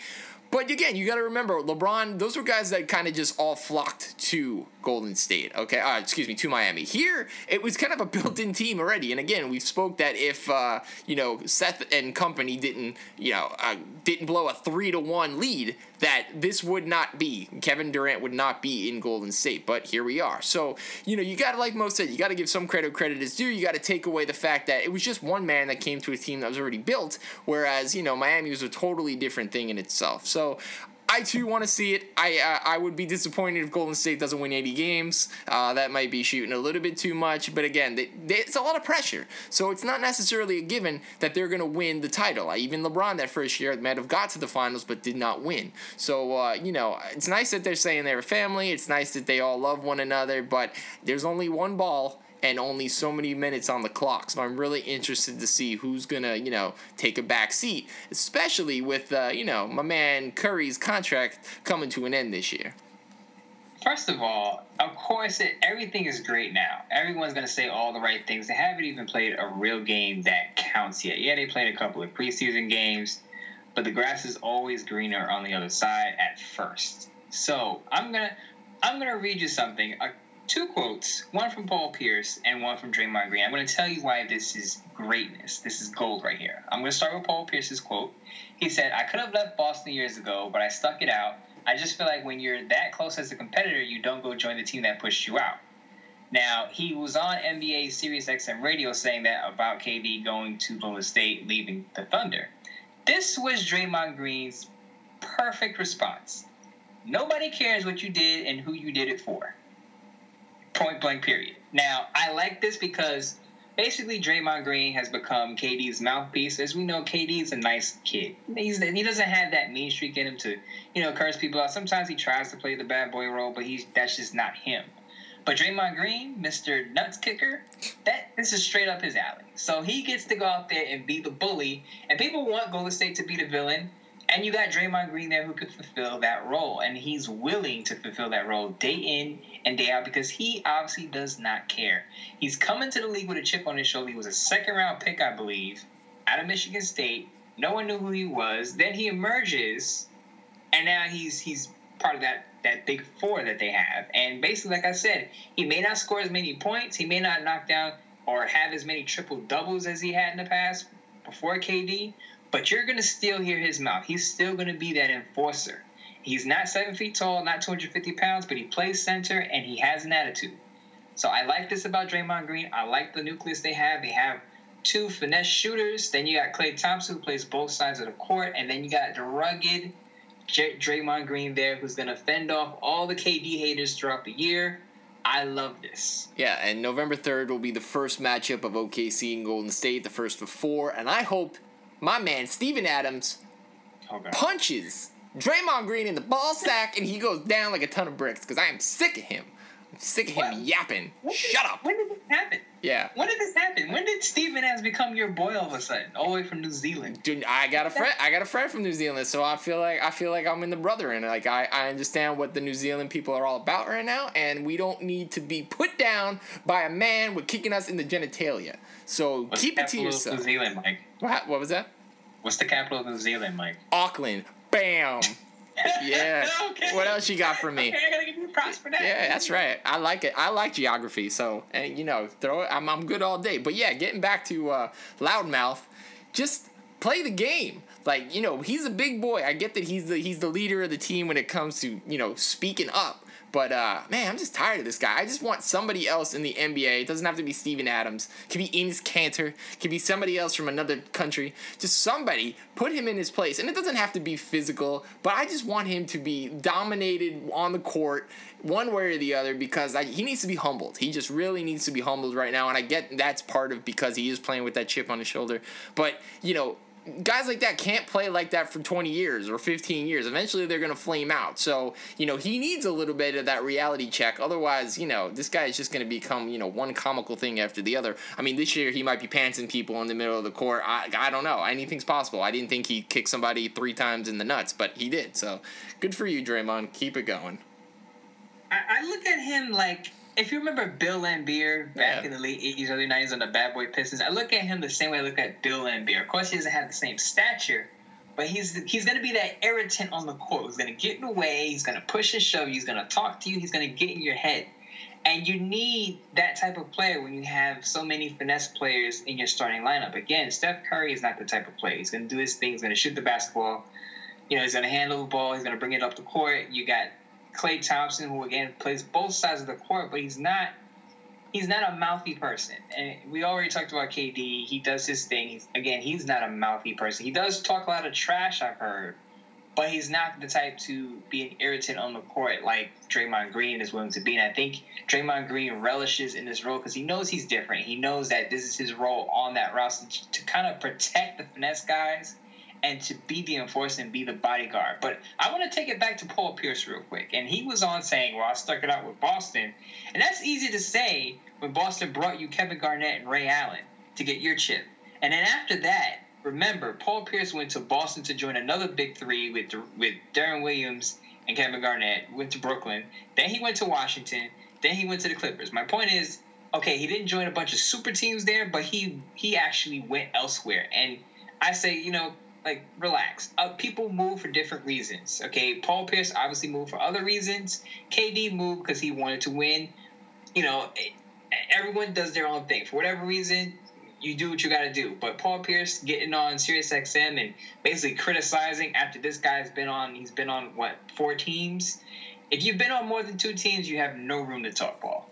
But again, you got to remember LeBron. Those were guys that kind of just all flocked to Golden State. Okay, uh, excuse me, to Miami. Here, it was kind of a built-in team already. And again, we spoke that if uh, you know Steph and company didn't you know uh, didn't blow a three to one lead, that this would not be Kevin Durant would not be in Golden State. But here we are. So you know you got to like Mo said, you got to give some credit credit is due. You got to take away the fact that it was just one man that came to a team that was already built, whereas you know Miami was a totally different thing in itself. So I too want to see it. I uh, I would be disappointed if Golden State doesn't win 80 games. Uh, that might be shooting a little bit too much, but again, they, they, it's a lot of pressure. So it's not necessarily a given that they're going to win the title. Even LeBron that first year might have got to the finals but did not win. So uh, you know, it's nice that they're saying they're a family. It's nice that they all love one another, but there's only one ball and only so many minutes on the clock. So I'm really interested to see who's gonna, you know, take a back seat, especially with, uh, you know, my man Curry's contract coming to an end this year. First of all, of course, it, everything is great now. Everyone's going to say all the right things. They haven't even played a real game that counts yet. Yeah, they played a couple of preseason games, but the grass is always greener on the other side at first. So I'm gonna I'm gonna read you something. A two quotes, one from Paul Pierce and one from Draymond Green. I'm going to tell you why this is greatness. This is gold right here. I'm going to start with Paul Pierce's quote. He said, I could have left Boston years ago, but I stuck it out. I just feel like when you're that close as a competitor, you don't go join the team that pushed you out. Now, he was on NBA Sirius XM radio saying that about KD going to Golden State, leaving the Thunder. This was Draymond Green's perfect response. Nobody cares what you did and who you did it for. Point blank, period. Now, I like this because basically Draymond Green has become KD's mouthpiece. As we know, KD is a nice kid. He's, he doesn't have that mean streak in him to, you know, curse people out. Sometimes he tries to play the bad boy role, but he's that's just not him. But Draymond Green, Mr. Nuts Kicker, that this is straight up his alley. So he gets to go out there and be the bully, and people want Golden State to be the villain. And you got Draymond Green there who could fulfill that role, and he's willing to fulfill that role day in and day out because he obviously does not care. He's coming to the league with a chip on his shoulder. He was a second round pick, I believe, out of Michigan State. No one knew who he was. Then he emerges, and now he's he's part of that that big four that they have. And basically, like I said, he may not score as many points. He may not knock down or have as many triple doubles as he had in the past before KD. But you're gonna still hear his mouth. He's still gonna be that enforcer. He's not seven feet tall, not 250 pounds, but he plays center and he has an attitude. So I like this about Draymond Green. I like the nucleus they have. They have two finesse shooters. Then you got Klay Thompson, who plays both sides of the court. And then you got the rugged J- Draymond Green there, who's going to fend off all the KD haters throughout the year. I love this. Yeah, and November 3rd will be the first matchup of OKC and Golden State, the first of four. And I hope my man, Steven Adams, okay. punches Draymond Green in the ball sack, and he goes down like a ton of bricks because I am sick of him. I'm sick of him yapping. When Shut did, up. When did this happen? Yeah. When did this happen? When did Steven has become your boy all of a sudden, all the way from New Zealand? Dude, I got a friend. I got a friend from New Zealand, so I feel like I feel like I'm in the brother, and like I, I understand what the New Zealand people are all about right now, and we don't need to be put down by a man with kicking us in the genitalia. So What's keep it to yourself. New Zealand, Mike. What? What was that? What's the capital of New Zealand, Mike? Auckland. Bam. Yeah. okay. What else you got for me? Okay, I gotta give you props for that. Yeah, that's right. I like it. I like geography, so and you know, throw it. I'm I'm good all day. But yeah, getting back to uh, loudmouth, just play the game. Like you know, he's a big boy. I get that he's the he's the leader of the team when it comes to you know speaking up. But uh, man, I'm just tired of this guy. I just want somebody else in the NBA. It doesn't have to be Steven Adams. It could be Enes Kanter. It could be somebody else from another country. Just somebody put him in his place. And it doesn't have to be physical, but I just want him to be dominated on the court one way or the other because I, he needs to be humbled. He just really needs to be humbled right now. And I get that's part of because he is playing with that chip on his shoulder. But, you know, guys like that can't play like that for 20 years or 15 years. Eventually, they're going to flame out. So, you know, he needs a little bit of that reality check. Otherwise, you know, this guy is just going to become, you know, one comical thing after the other. I mean, this year he might be pantsing people in the middle of the court. I, I don't know. Anything's possible. I didn't think he kicked somebody three times in the nuts, but he did. So, good for you, Draymond. Keep it going. I, I look at him like if you remember Bill Laimbeer back Yeah. in the late eighties, early nineties on the Bad Boy Pistons, I look at him the same way I look at Bill Laimbeer. Of course, he doesn't have the same stature, but he's he's going to be that irritant on the court. He's going to get in the way. He's going to push and shove. He's going to talk to you. He's going to get in your head. And you need that type of player when you have so many finesse players in your starting lineup. Again, Steph Curry is not the type of player. He's going to do his thing. He's going to shoot the basketball. You know, he's going to handle the ball. He's going to bring it up the court. You got Klay Thompson, who again plays both sides of the court, but he's not he's not a mouthy person. And we already talked about KD. He does his thing. He's, again, he's not a mouthy person. He does talk a lot of trash, I've heard, but he's not the type to be an irritant on the court like Draymond Green is willing to be. And I think Draymond Green relishes in this role because he knows he's different. He knows that this is his role on that roster to, to kind of protect the finesse guys and to be the enforcer and be the bodyguard. But I want to take it back to Paul Pierce real quick. And he was on saying, well, I stuck it out with Boston. And that's easy to say when Boston brought you Kevin Garnett and Ray Allen to get your chip. And then after that, remember, Paul Pierce went to Boston to join another big three with, with Deron Williams and Kevin Garnett, went to Brooklyn. Then he went to Washington. Then he went to the Clippers. My point is, okay, he didn't join a bunch of super teams there, but he he actually went elsewhere. And I say, you know, like relax. Uh, people move for different reasons. Okay, Paul Pierce obviously moved for other reasons. KD moved because he wanted to win. You know, everyone does their own thing for whatever reason. You do what you got to do. But Paul Pierce getting on SiriusXM and basically criticizing after this guy's been on. He's been on what four teams. If you've been on more than two teams, you have no room to talk ball.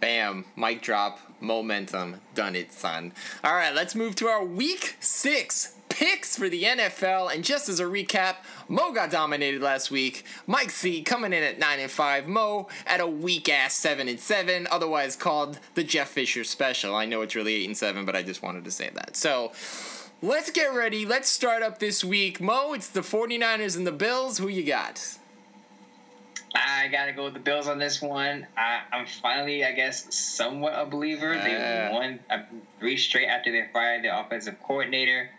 Bam, mic drop, momentum, done it, son. All right, let's move to our week six picks for the NFL. And just as a recap, Mo got dominated last week. Mike C coming in at nine and five. Mo at a weak ass seven and seven, otherwise called the Jeff Fisher special. I know it's really eight and seven, but I just wanted to say that. So. Let's get ready. Let's start up this week. Mo, it's the 49ers and the Bills. Who you got? I gotta go with the Bills on this one. I, I'm finally, I guess, somewhat a believer. Uh. they won three straight after they fired their offensive coordinator.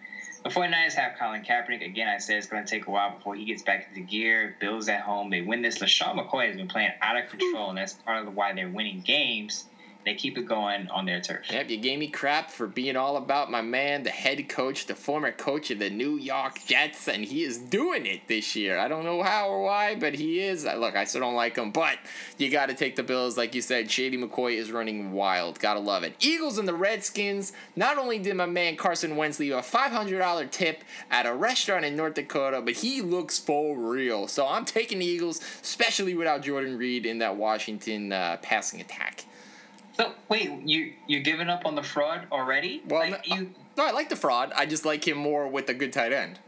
The 49ers have Colin Kaepernick. Again, I said it's going to take a while before he gets back into gear. Bills at home. They win this. LeSean McCoy has been playing out of control, and that's part of why they're winning games. They keep it going on their turf. Yep, you gave me crap for being all about my man, the head coach, the former coach of the New York Jets, and he is doing it this year. I don't know how or why, but he is. Look, I still don't like him, but you got to take the Bills. Like you said, Shady McCoy is running wild. Gotta love it. Eagles and the Redskins. Not only did my man Carson Wentz leave a $500 tip at a restaurant in North Dakota, but he looks for real. So I'm taking the Eagles, especially without Jordan Reed in that Washington uh, passing attack. So wait, you you're giving up on the fraud already? Well, like, no, you no, I like the fraud. I just like him more with a good tight end.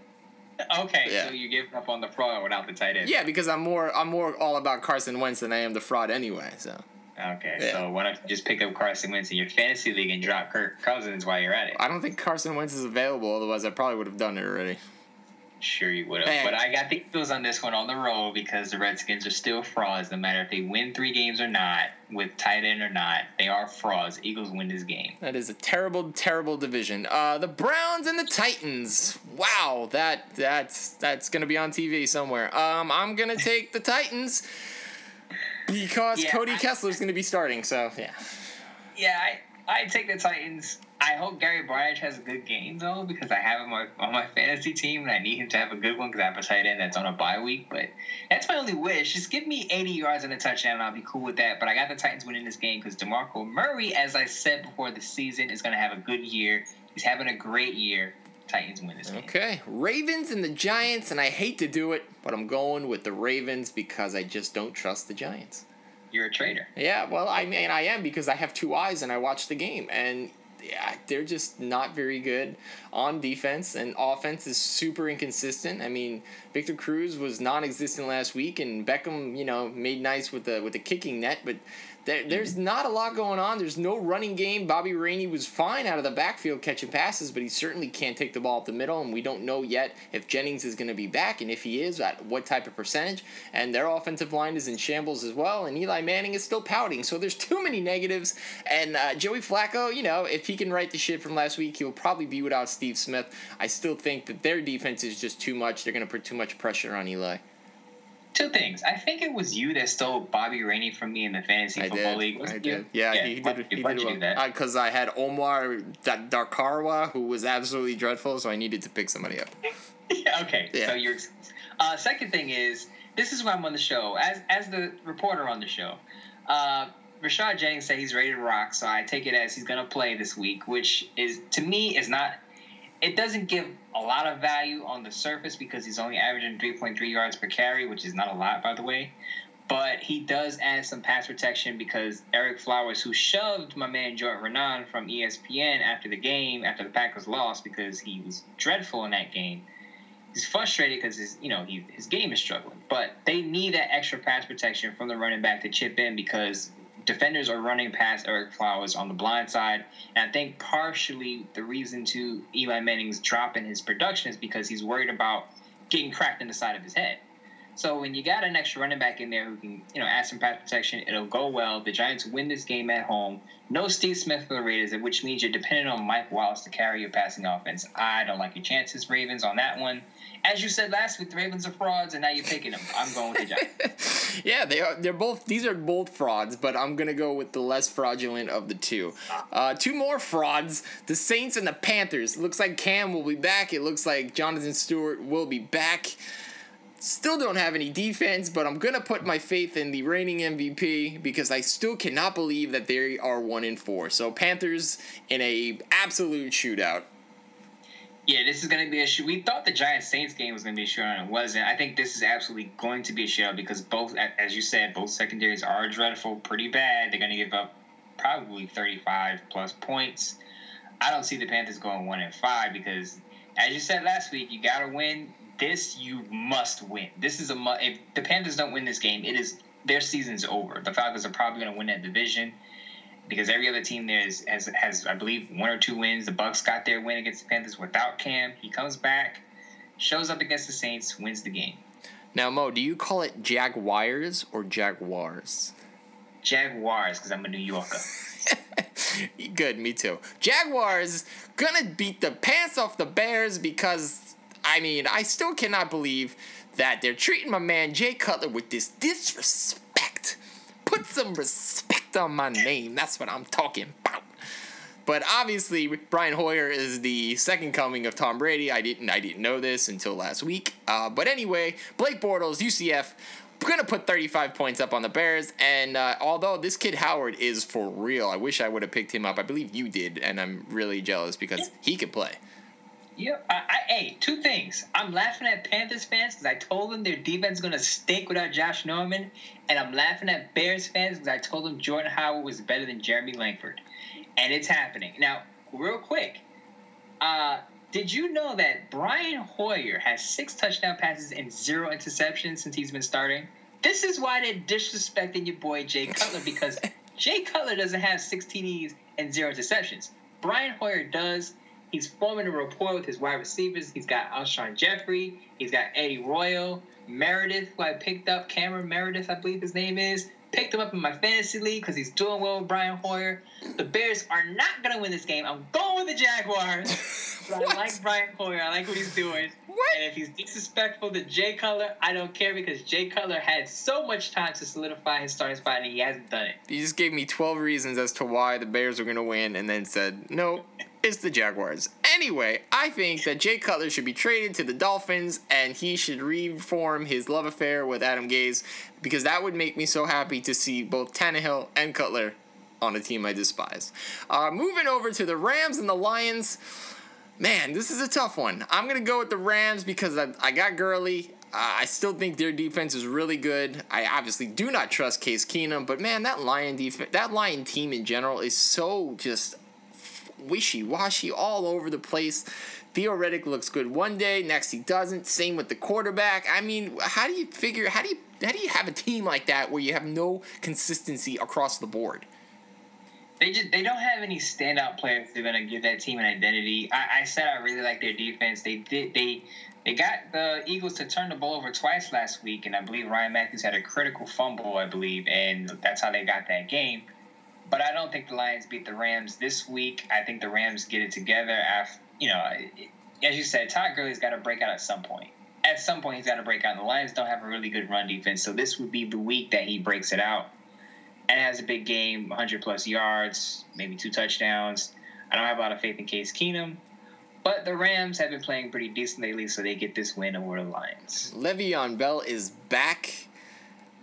okay? yeah. So you're giving up on the fraud without the tight end? Yeah, because I'm more I'm more all about Carson Wentz than I am the fraud anyway. So Okay, Yeah. so why don't you just pick up Carson Wentz in your fantasy league and drop Kirk Cousins while you're at it? I don't think Carson Wentz is available. Otherwise, I probably would have done it already. Sure, you would have. But I got the Eagles on this one on the road because the Redskins are still frauds. No matter if they win three games or not, with tight end or not, they are frauds. Eagles win this game. That is a terrible, terrible division. Uh, the Browns and the Titans. Wow, that that's that's gonna be on TV somewhere. Um, I'm gonna take the Titans because Yeah, Cody I- Kessler's gonna be starting. So yeah, Yeah, I I take the Titans. I hope Gary Bryant has a good game though, because I have him on on my fantasy team and I need him to have a good one because I have a tight end that's on a bye week. But that's my only wish. Just give me 80 yards and a touchdown, and I'll be cool with that. But I got the Titans winning this game because Demarco Murray, as I said before the season, is going to have a good year. He's having a great year. Titans win this game. Okay, Ravens and the Giants, and I hate to do it, but I'm going with the Ravens because I just don't trust the Giants. You're a traitor. Yeah, well, I mean, I am because I have two eyes and I watch the game, and yeah, they're just not very good on defense, and offense is super inconsistent. I mean, Victor Cruz was non-existent last week, and Beckham, you know, made nice with the with the kicking net, but there, there's not a lot going on. There's no running game. Bobby Rainey was fine out of the backfield catching passes, but he certainly can't take the ball up the middle, and we don't know yet if Jennings is going to be back, and if he is, at what type of percentage. And their offensive line is in shambles as well, and Eli Manning is still pouting. So there's too many negatives. And uh, Joey Flacco, you know, if he can write the shit from last week, he'll probably be without Steve Smith. I still think that their defense is just too much. They're going to put too much pressure on Eli. Two things. I think it was you that stole Bobby Rainey from me in the fantasy I football did. league. I wasn't did. you? Yeah, Yeah, he, he why- did. He why'd did you do that? Because I had Omar Da- Darkarawa, who was absolutely dreadful, so I needed to pick somebody up. Yeah, okay. Yeah. So you're. Uh, second thing is, this is why I'm on the show as as the reporter on the show. Uh, Rashad Jennings said he's ready to rock, so I take it as he's going to play this week, which is to me is not. It doesn't give a lot of value on the surface because he's only averaging 3.3 yards per carry, which is not a lot, by the way. But he does add some pass protection because Ereck Flowers, who shoved my man Jordan Raanan from ESPN after the game, after the Packers lost because he was dreadful in that game, he's frustrated because his you know he, his game is struggling. But they need that extra pass protection from the running back to chip in because defenders are running past Ereck Flowers on the blind side, and I think partially the reason to Eli Manning's drop in his production is because he's worried about getting cracked in the side of his head. So when you got an extra running back in there who can, you know, add some pass protection, it'll go well. The Giants win this game at home. No Steve Smith for the Raiders, which means you're dependent on Mike Wallace to carry your passing offense. I don't like your chances, Ravens, on that one. As you said last week, the Ravens are frauds, and now you're picking them. I'm going with the Giants. yeah, they are. They're both. These are both frauds, but I'm gonna go with the less fraudulent of the two. Uh, two more frauds: the Saints and the Panthers. It looks like Cam will be back. It looks like Jonathan Stewart will be back. Still don't have any defense, but I'm gonna put my faith in the reigning MVP because I still cannot believe that they are one in four. So Panthers in a absolute shootout. Yeah, this is going to be a shoot. We thought the Giants Saints game was going to be a shootout, and it wasn't. I think this is absolutely going to be a shootout because both, as you said, both secondaries are dreadful, pretty bad. They're going to give up probably 35 plus points. I don't see the Panthers going one and five because, as you said last week, you got to win. This you must win. This is a mu- if the Panthers don't win this game, it is their season's over. The Falcons are probably going to win that division because every other team there is, has has I believe one or two wins. The Bucs got their win against the Panthers without Cam. He comes back, shows up against the Saints, wins the game. Now, Mo, do you call it Jaguars or Jaguars? Jaguars because I'm a New Yorker. Good, me too. Jaguars gonna beat the pants off the Bears because I mean I still cannot believe that they're treating my man Jay Cutler with this disrespect. Put some respect on my name. That's what I'm talking about. But obviously, Brian Hoyer is the second coming of Tom Brady. I didn't I didn't know this until last week. Uh, but anyway, Blake Bortles, UCF, gonna put 35 points up on the Bears. And uh, although this kid Howard is for real, I wish I would have picked him up. I believe you did, and I'm really jealous because he could play. Yeah, I, I, hey, two things. I'm laughing at Panthers fans because I told them their defense is going to stink without Josh Norman. And I'm laughing at Bears fans because I told them Jordan Howard was better than Jeremy Langford. And it's happening. Now, real quick, uh, did you know that Brian Hoyer has six touchdown passes and zero interceptions since he's been starting? This is why they're disrespecting your boy Jay Cutler because Jay Cutler doesn't have 16 E's and zero interceptions. Brian Hoyer does. He's forming a rapport with his wide receivers. He's got Alshon Jeffery. He's got Eddie Royal, Meredith, who I picked up. Cameron Meredith, I believe his name is. Picked him up in my fantasy league because he's doing well with Brian Hoyer. The Bears are not going to win this game. I'm going with the Jaguars. I like Brian Hoyer. I like what he's doing. What? And if he's disrespectful to Jay Cutler, I don't care because Jay Cutler had so much time to solidify his starting spot and he hasn't done it. You just gave me 12 reasons as to why the Bears were going to win and then said, no, it's the Jaguars. Anyway, I think that Jay Cutler should be traded to the Dolphins and he should reform his love affair with Adam Gase because that would make me so happy to see both Tannehill and Cutler on a team I despise. Uh, moving over to the Rams and the Lions. Man, this is a tough one. I'm gonna go with the Rams because I, I got Gurley. Uh, I still think their defense is really good. I obviously do not trust Case Keenum, but man, that Lion defense, that Lion team in general is so just wishy washy all over the place. Theo Riddick looks good one day, next he doesn't. Same with the quarterback. I mean, how do you figure? How do you how do you have a team like that where you have no consistency across the board? They just they don't have any standout players that are gonna give that team an identity. I, I said I really like their defense. They did they they got the Eagles to turn the ball over twice last week, and I believe Ryan Mathews had a critical fumble, I believe, and that's how they got that game. But I don't think the Lions beat the Rams this week. I think the Rams get it together. After you know, as you said, Todd Gurley's got to break out at some point. At some point, he's got to break out. The Lions don't have a really good run defense, so this would be the week that he breaks it out and has a big game, 100 plus yards, maybe two touchdowns. I don't have a lot of faith in Case Keenum, but the Rams have been playing pretty decent lately, so they get this win over the Lions. Le'Veon Bell is back.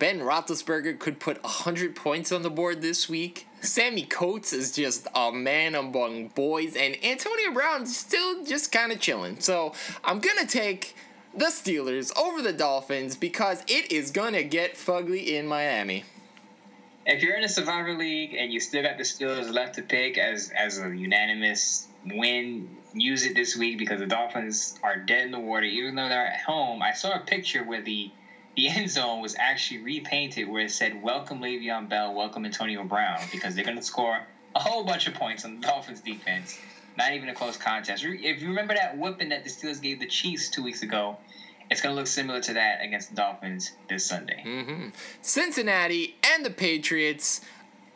Ben Roethlisberger could put 100 points on the board this week. Sammie Coates is just a man among boys, and Antonio Brown still just kind of chilling. So I'm to take the Steelers over the Dolphins because it is to get fugly in Miami. If you're in a Survivor League and you still got the Steelers left to pick as, as a unanimous win, use it this week because the Dolphins are dead in the water, even though they're at home. I saw a picture where the the end zone was actually repainted where it said "Welcome Le'Veon Bell, welcome Antonio Brown" because they're going to score a whole bunch of points on the Dolphins defense. Not even a close contest. If you remember that whooping that the Steelers gave the Chiefs two weeks ago, it's going to look similar to that against the Dolphins this Sunday. Mm-hmm. Cincinnati and the Patriots.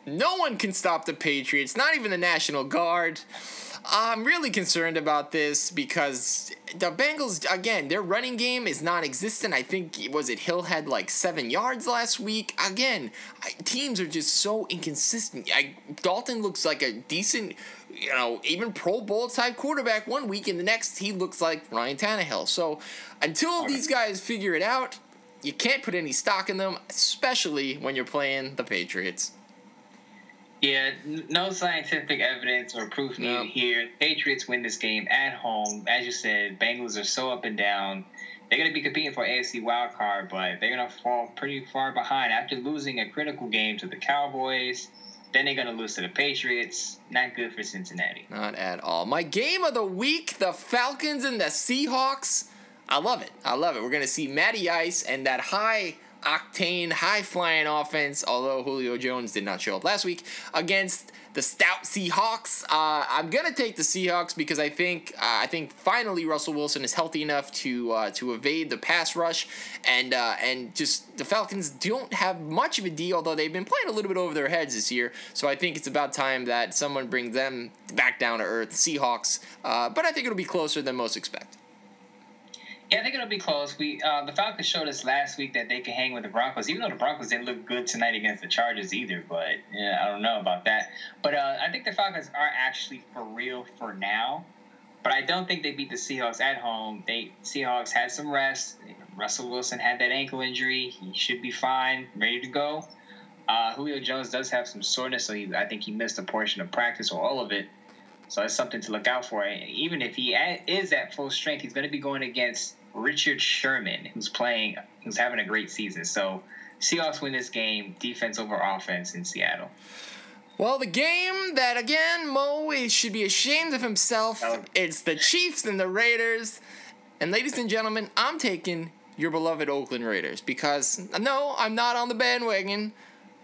No one can stop the Patriots, not even the National Guard. I'm really concerned about this because the Bengals again, their running game is non-existent. I think was it Hill had like seven yards last week. Again, I, teams are just so inconsistent. I, Dalton looks like a decent, you know, even Pro Bowl type quarterback one week, and the next he looks like Ryan Tannehill. So until these guys figure it out, you can't put any stock in them, especially when you're playing the Patriots. Yeah, no scientific evidence or proof needed no. here. Patriots win this game at home. As you said, Bengals are so up and down. They're going to be competing for AFC wild card, but they're going to fall pretty far behind after losing a critical game to the Cowboys. Then they're going to lose to the Patriots. Not good for Cincinnati. Not at all. My game of the week: the Falcons and the Seahawks. I love it. I love it. We're going to see Matty Ice and that high octane, high flying offense, although Julio Jones did not show up last week, against the stout Seahawks. Uh, I'm gonna take the Seahawks because I think uh, I think finally Russell Wilson is healthy enough to uh, to evade the pass rush, and uh, and just the Falcons don't have much of a D, although they've been playing a little bit over their heads this year. So I think it's about time that someone brings them back down to earth. Seahawks, uh, but I think it'll be closer than most expect. Yeah, I think it'll be close. We uh, the Falcons showed us last week that they can hang with the Broncos, even though the Broncos didn't look good tonight against the Chargers either. But yeah, I don't know about that. But uh, I think the Falcons are actually for real for now. But I don't think they beat the Seahawks at home. They Seahawks had some rest. Russell Wilson had that ankle injury. He should be fine, ready to go. Uh, Julio Jones does have some soreness, so he, I think he missed a portion of practice or all of it. So that's something to look out for. Even if he is at full strength, he's going to be going against Richard Sherman, who's playing, who's having a great season. So Seahawks win this game, defense over offense in Seattle. Well, the game that again Mo should be ashamed of himself. Oh. It's the Chiefs and the Raiders. And ladies and gentlemen, I'm taking your beloved Oakland Raiders because no, I'm not on the bandwagon.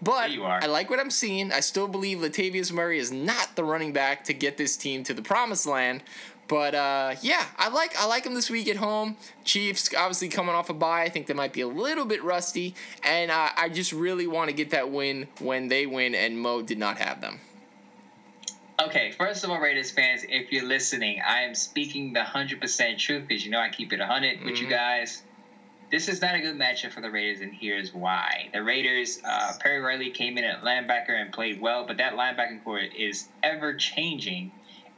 But I like what I'm seeing. I still believe Latavius Murray is not the running back to get this team to the promised land. But uh, yeah, I like I like them this week at home. Chiefs obviously coming off a bye. I think they might be a little bit rusty, and uh, I just really want to get that win when they win, and Mo did not have them. Okay, first of all, Raiders fans, if you're listening, I am speaking the hundred percent truth because you know I keep it hundred mm-hmm. with you mm-hmm. guys. This is not a good matchup for the Raiders, and here's why. The Raiders, uh, Perry Riley came in at linebacker and played well, but that linebacking corps is ever changing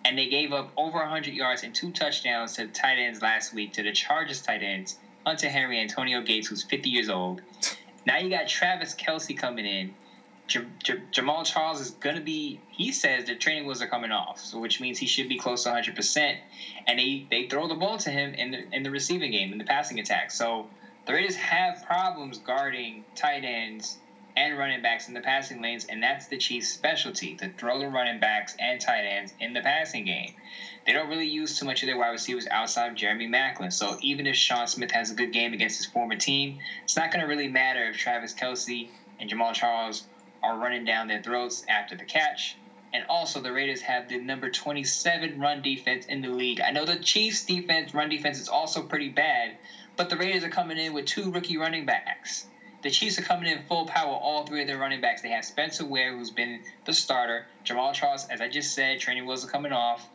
and they gave up over 100 yards and two touchdowns to the tight ends last week to the Chargers tight ends, Hunter Henry, Antonio Gates, who's 50 years old. Now you got Travis Kelce coming in. J- J- Jamaal Charles is going to be, he says the training wheels are coming off, so which means he should be close to 100%. And they, they throw the ball to him in the, in the receiving game, in the passing attack. So the Raiders have problems guarding tight ends and running backs in the passing lanes, and that's the Chiefs' specialty to throw the running backs and tight ends in the passing game. They don't really use too much of their wide receivers outside of Jeremy Maclin. So even if Sean Smith has a good game against his former team, it's not going to really matter if Travis Kelce and Jamaal Charles are running down their throats after the catch. And also, the Raiders have the number 27 run defense in the league. I know the Chiefs' defense, run defense, is also pretty bad, but the Raiders are coming in with two rookie running backs. The Chiefs are coming in full power, all three of their running backs. They have Spencer Ware, who's been the starter, Jamaal Charles, as I just said, training wheels are coming off,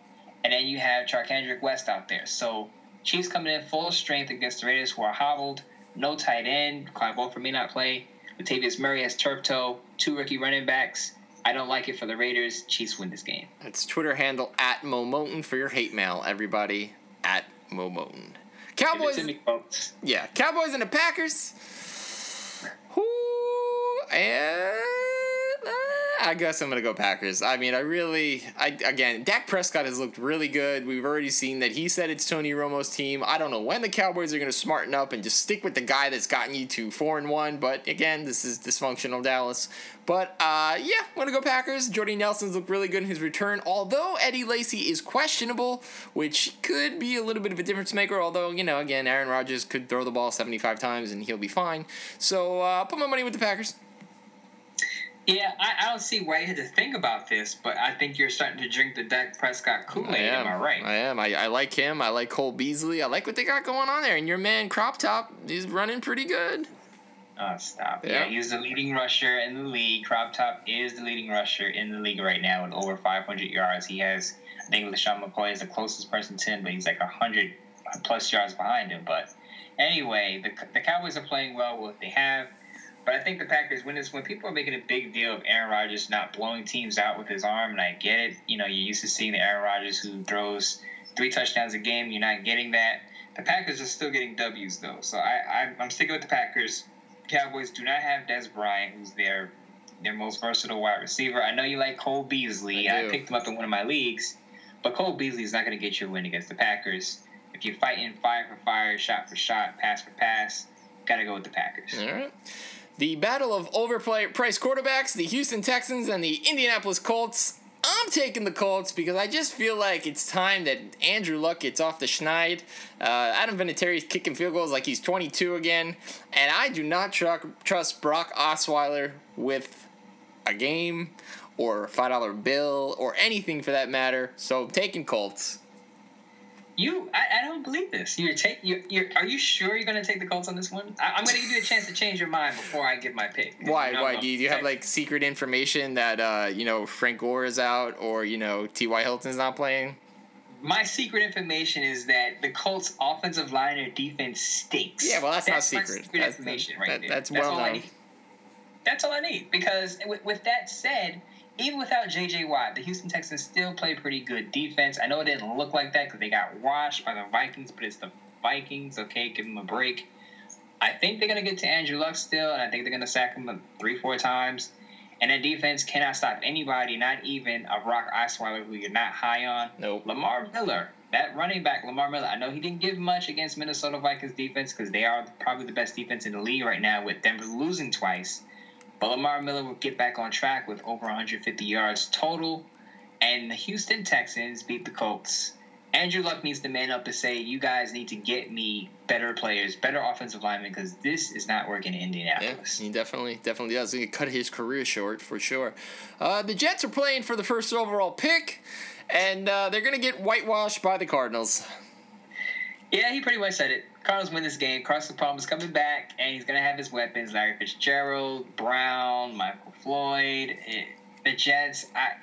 and then you have Charcandrick West out there. So, Chiefs coming in full strength against the Raiders, who are hobbled. No tight end. Clive Walford may not play. Latavius Murray has turf toe. Two rookie running backs. I don't like it for the Raiders. Chiefs win this game. It's Twitter handle at Mo Moten for your hate mail, everybody. At Mo Moten. Cowboys. To. Yeah, Cowboys and the Packers. Who and I guess I'm gonna go Packers. I mean, I really, I again, Dak Prescott has looked really good. We've already seen that he said it's Tony Romo's team. I don't know when the Cowboys are gonna smarten up and just stick with the guy that's gotten you to four and one. But again, this is dysfunctional Dallas. But uh, yeah, I'm gonna go Packers. Jordy Nelson's looked really good in his return, although Eddie Lacy is questionable, which could be a little bit of a difference maker. Although you know, again, Aaron Rodgers could throw the ball 75 times and he'll be fine. So uh, put my money with the Packers. Yeah, I, I don't see why you had to think about this, but I think you're starting to drink the Dak Prescott Kool Aid. Am I right? I am. I, I like him. I like Cole Beasley. I like what they got going on there. And your man Crop Top is running pretty good. Oh, stop. Yeah. Yeah. he's the leading rusher in the league. Crop Top is the leading rusher in the league right now with over 500 yards. He has, I think LeSean McCoy is the closest person to him, but he's like 100 plus yards behind him. But anyway, the, the Cowboys are playing well with what they have. But I think the Packers win this when people are making a big deal of Aaron Rodgers not blowing teams out with his arm, and I get it. You know, you're used to seeing the Aaron Rodgers who throws three touchdowns a game. You're not getting that. The Packers are still getting W's though, so I, I I'm sticking with the Packers. Cowboys do not have Dez Bryant, who's their their most versatile wide receiver. I know you like Cole Beasley. I I, picked him up in one of my leagues, but Cole Beasley is not going to get you a win against the Packers. If you're fighting fire for fire, shot for shot, pass for pass, gotta go with the Packers. All right. The battle of overpriced quarterbacks, the Houston Texans and the Indianapolis Colts. I'm taking the Colts because I just feel like it's time that Andrew Luck gets off the schneid. Uh, Adam Vinatieri's kicking field goals like he's 22 again, and I do not tru- trust Brock Osweiler with a game or a five dollar bill or anything for that matter. So taking Colts. You, I, I don't believe this. You're take, you, you're, are you sure you're going to take the Colts on this one? I, I'm going to give you a chance to change your mind before I give my pick. Why? You know, Why? Do you, do you have like secret information that uh, you know Frank Gore is out or you know T.Y. Hilton's not playing? My secret information is that the Colts' offensive line or defense stinks. Yeah, well, that's, not secret. secret That's, information right that- there. that's well all I known. need. That's all I need because with, with that said, even without J.J. Watt, the Houston Texans still play pretty good defense. I know it didn't look like that because they got washed by the Vikings, but it's the Vikings. Okay, give them a break. I think they're gonna get to Andrew Luck still, and I think they're gonna sack him three, four times. And that defense cannot stop anybody, not even a Brock Osweiler who you're not high on. Nope. Lamar Miller, that running back, Lamar Miller. I know he didn't give much against Minnesota Vikings defense because they are probably the best defense in the league right now with Denver losing twice. But Lamar Miller will get back on track with over 150 yards total. And the Houston Texans beat the Colts. Andrew Luck needs to man up to say, you guys need to get me better players, better offensive linemen, because this is not working in Yeah, Indianapolis. he definitely definitely does. He cut his career short for sure. Uh, the Jets are playing for the first overall pick, and uh, they're gonna get whitewashed by the Cardinals. Yeah, he pretty much said it. Cardinals win this game. Carson Palmer's coming back, and he's to have his weapons: Larry Fitzgerald, Brown, Michael Floyd. It, the Jets. I,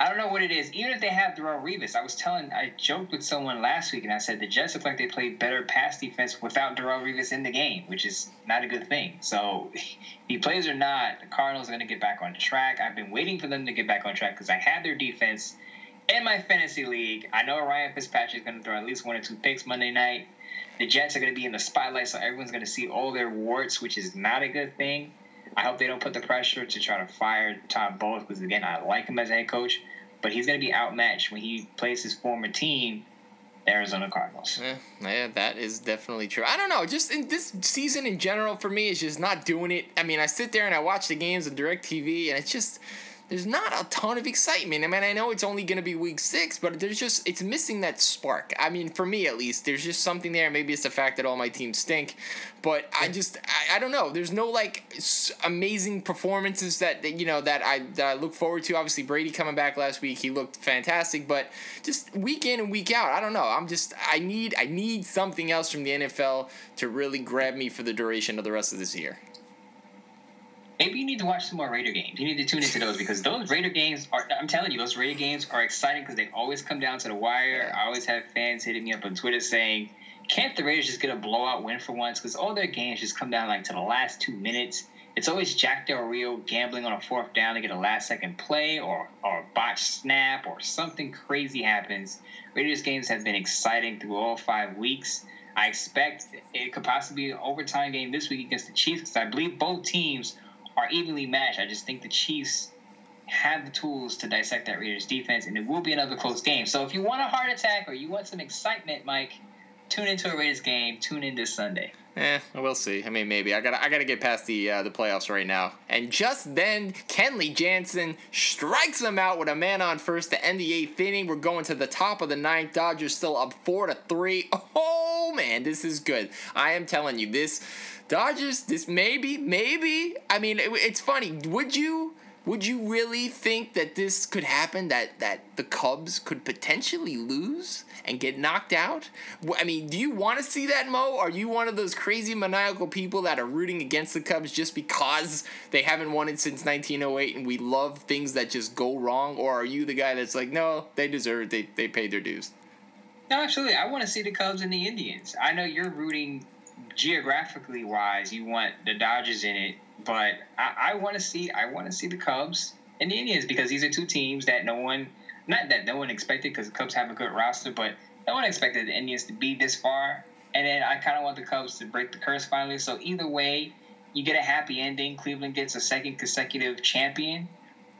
I don't know what it is. Even if they have Darrelle Revis, I was telling, I joked with someone last week, and I said the Jets look like they played better pass defense without Darrelle Revis in the game, which is not a good thing. So, if he plays or not, the Cardinals are going to get back on track. I've been waiting for them to get back on track because I had their defense in my fantasy league. I know Ryan Fitzpatrick is going to throw at least one or two picks Monday night. The Jets are going to be in the spotlight, so everyone's going to see all their warts, which is not a good thing. I hope they don't put the pressure to try to fire Tom Bowles because again, I like him as a head coach, but he's going to be outmatched when he plays his former team the Arizona Cardinals. Yeah, yeah, that is definitely true. I don't know, just in this season in general for me is just not doing it. I mean, I sit there and I watch the games on DirecTV, and it's just there's not a ton of excitement. I mean, I know it's only going to be week six, but there's just it's missing that spark. I mean, for me at least, there's just something there. Maybe it's the fact that all my teams stink, but I just I, I don't know. There's no like amazing performances that, that you know that I that I look forward to. Obviously, Brady coming back last week, he looked fantastic, but just week in and week out, I don't know. I'm just I need I need something else from the NFL to really grab me for the duration of the rest of this year maybe you need to watch some more Raider games. You need to tune into those because those Raider games are. I'm telling you, those Raider games are exciting because they always come down to the wire. I always have fans hitting me up on Twitter saying, "Can't the Raiders just get a blowout win for once?" Because all their games just come down like to the last two minutes. It's always Jack Del Rio gambling on a fourth down to get a last second play or or a botch snap or something crazy happens. Raiders games have been exciting through all five weeks. I expect it could possibly be an overtime game this week against the Chiefs because I believe both teams are evenly matched. I just think the Chiefs have the tools to dissect that Raiders defense, and it will be another close game. So if you want a heart attack or you want some excitement, Mike, tune into a Raiders game. Tune in this Sunday. Eh, we'll see. I mean, maybe I gotta I gotta get past the uh, the playoffs right now. And just then, Kenley Jansen strikes him out with a man on first to end the eighth inning. We're going to the top of the ninth. Dodgers still up four to three. Oh man, this is good. I am telling you this Dodgers, this maybe, maybe. I mean, it, it's funny. Would you would you really think that this could happen? That that the Cubs could potentially lose and get knocked out? I mean, do you want to see that, Mo? Are you one of those crazy maniacal people that are rooting against the Cubs just because they haven't won it since 1908 and we love things that just go wrong? Or are you the guy that's like, no, they deserve it. They they paid their dues. No, actually, I want to see the Cubs and the Indians. I know you're rooting geographically wise, you want the Dodgers in it, but I, I want to see I want to see the Cubs and the Indians because these are two teams that no one, not that no one expected, because the Cubs have a good roster, but no one expected the Indians to be this far. And then I kind of want the Cubs to break the curse finally. So either way, you get a happy ending. Cleveland gets a second consecutive champion,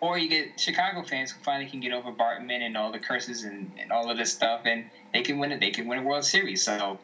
or you get Chicago fans who finally can get over Bartman and all the curses and, and all of this stuff, and they can win it. They can win a World Series. So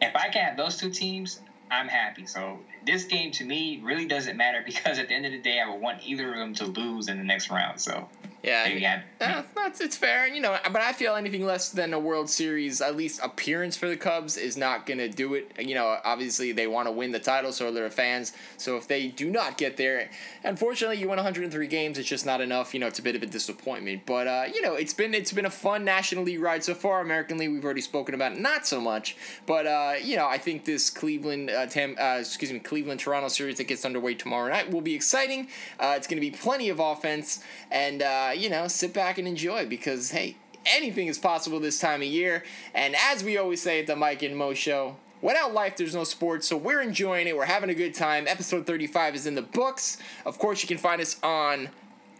if I can have those two teams, I'm happy. So this game to me really doesn't matter because at the end of the day, I would want either of them to lose in the next round. So yeah, yeah, uh, that's it's fair, you know. But I feel anything less than a World Series, at least appearance for the Cubs, is not gonna do it. You know, obviously they want to win the title, so they're fans. So if they do not get there, unfortunately, you win 103 games. It's just not enough. You know, it's a bit of a disappointment. But uh, you know, it's been it's been a fun National League ride so far. American League, we've already spoken about it, not so much. But uh, you know, I think this Cleveland, uh, Tam, uh, excuse me, Cleveland Toronto series that gets underway tomorrow night will be exciting. Uh, it's gonna be plenty of offense and. Uh, you know, sit back and enjoy because, hey, anything is possible this time of year. And as we always say at the Mike and Mo Show, Without life, there's no sports, so we're enjoying it. We're having a good time. Episode 35 is in the books. Of course, you can find us on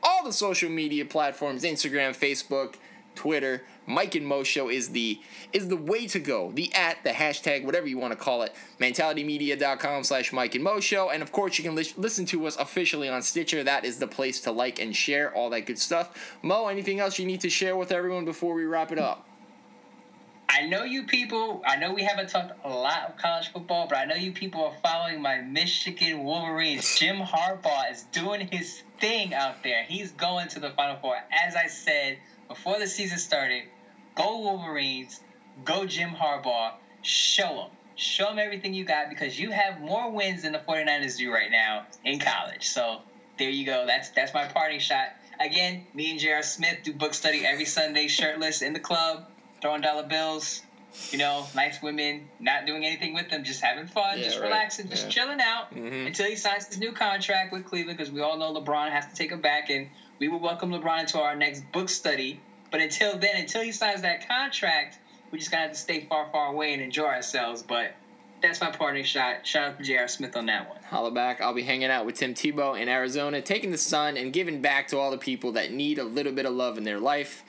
all the social media platforms Instagram, Facebook, Twitter. Mike and Mo Show is the is the way to go. The at, the hashtag, whatever you want to call it. Mentalitymedia.com slash Mike and Mo Show. And of course, you can li- listen to us officially on Stitcher. That is the place to like and share all that good stuff. Mo, anything else you need to share with everyone before we wrap it up? I know you people. I know we haven't talked a lot of college football, but I know you people are following my Michigan Wolverines. Jim Harbaugh is doing his thing out there. He's going to the Final Four. As I said before the season started, go Wolverines, go Jim Harbaugh, show them. Show them everything you got because you have more wins than the 49ers do right now in college. So there you go. That's that's my parting shot. Again, me and J.R. Smith do book study every Sunday, shirtless in the club, throwing dollar bills. You know, nice women, not doing anything with them, just having fun, yeah, just right. relaxing, just yeah. chilling out mm-hmm. until he signs his new contract with Cleveland. Because we all know LeBron has to take him back, and we will welcome LeBron into our next book study. But until then, until he signs that contract, we just gotta stay far, far away and enjoy ourselves. But that's my parting shot. Shout out to J.R. Smith on that one. Holla back. I'll be hanging out with Tim Tebow in Arizona, taking the sun and giving back to all the people that need a little bit of love in their life.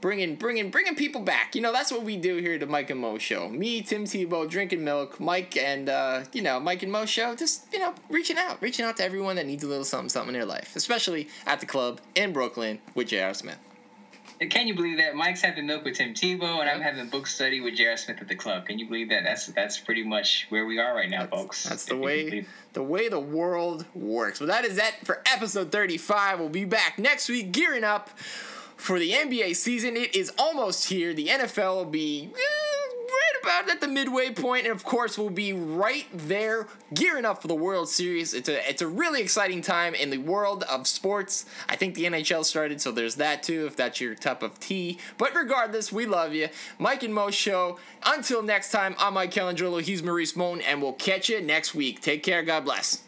bringing bringing bringing people back. You know, that's what we do here at the Mike and Mo Show. Me, Tim Tebow, drinking milk. Mike and uh, you know Mike and Mo Show, just you know reaching out, reaching out to everyone that needs a little something something in their life, especially at the club in Brooklyn with J.R. Smith. Can you believe that Mike's having milk with Tim Tebow and I'm having book study with J.R. Smith at the club? Can you believe that? That's that's pretty much where we are right now, that's, folks. That's the way the way the world works. Well, that is that for episode 35. We'll be back next week, gearing up for the NBA season. It is almost here. The NFL will be. Eh, right about at the midway point, and of course we'll be right there gearing up for the World Series. It's a it's a really exciting time in the world of sports. I think the NHL started, so there's that too, if that's your cup of tea. But regardless, we love you. Mike and Mo show. Until next time, I'm Mike Calandrillo, he's Maurice Moan, and we'll catch you next week. Take care, God bless.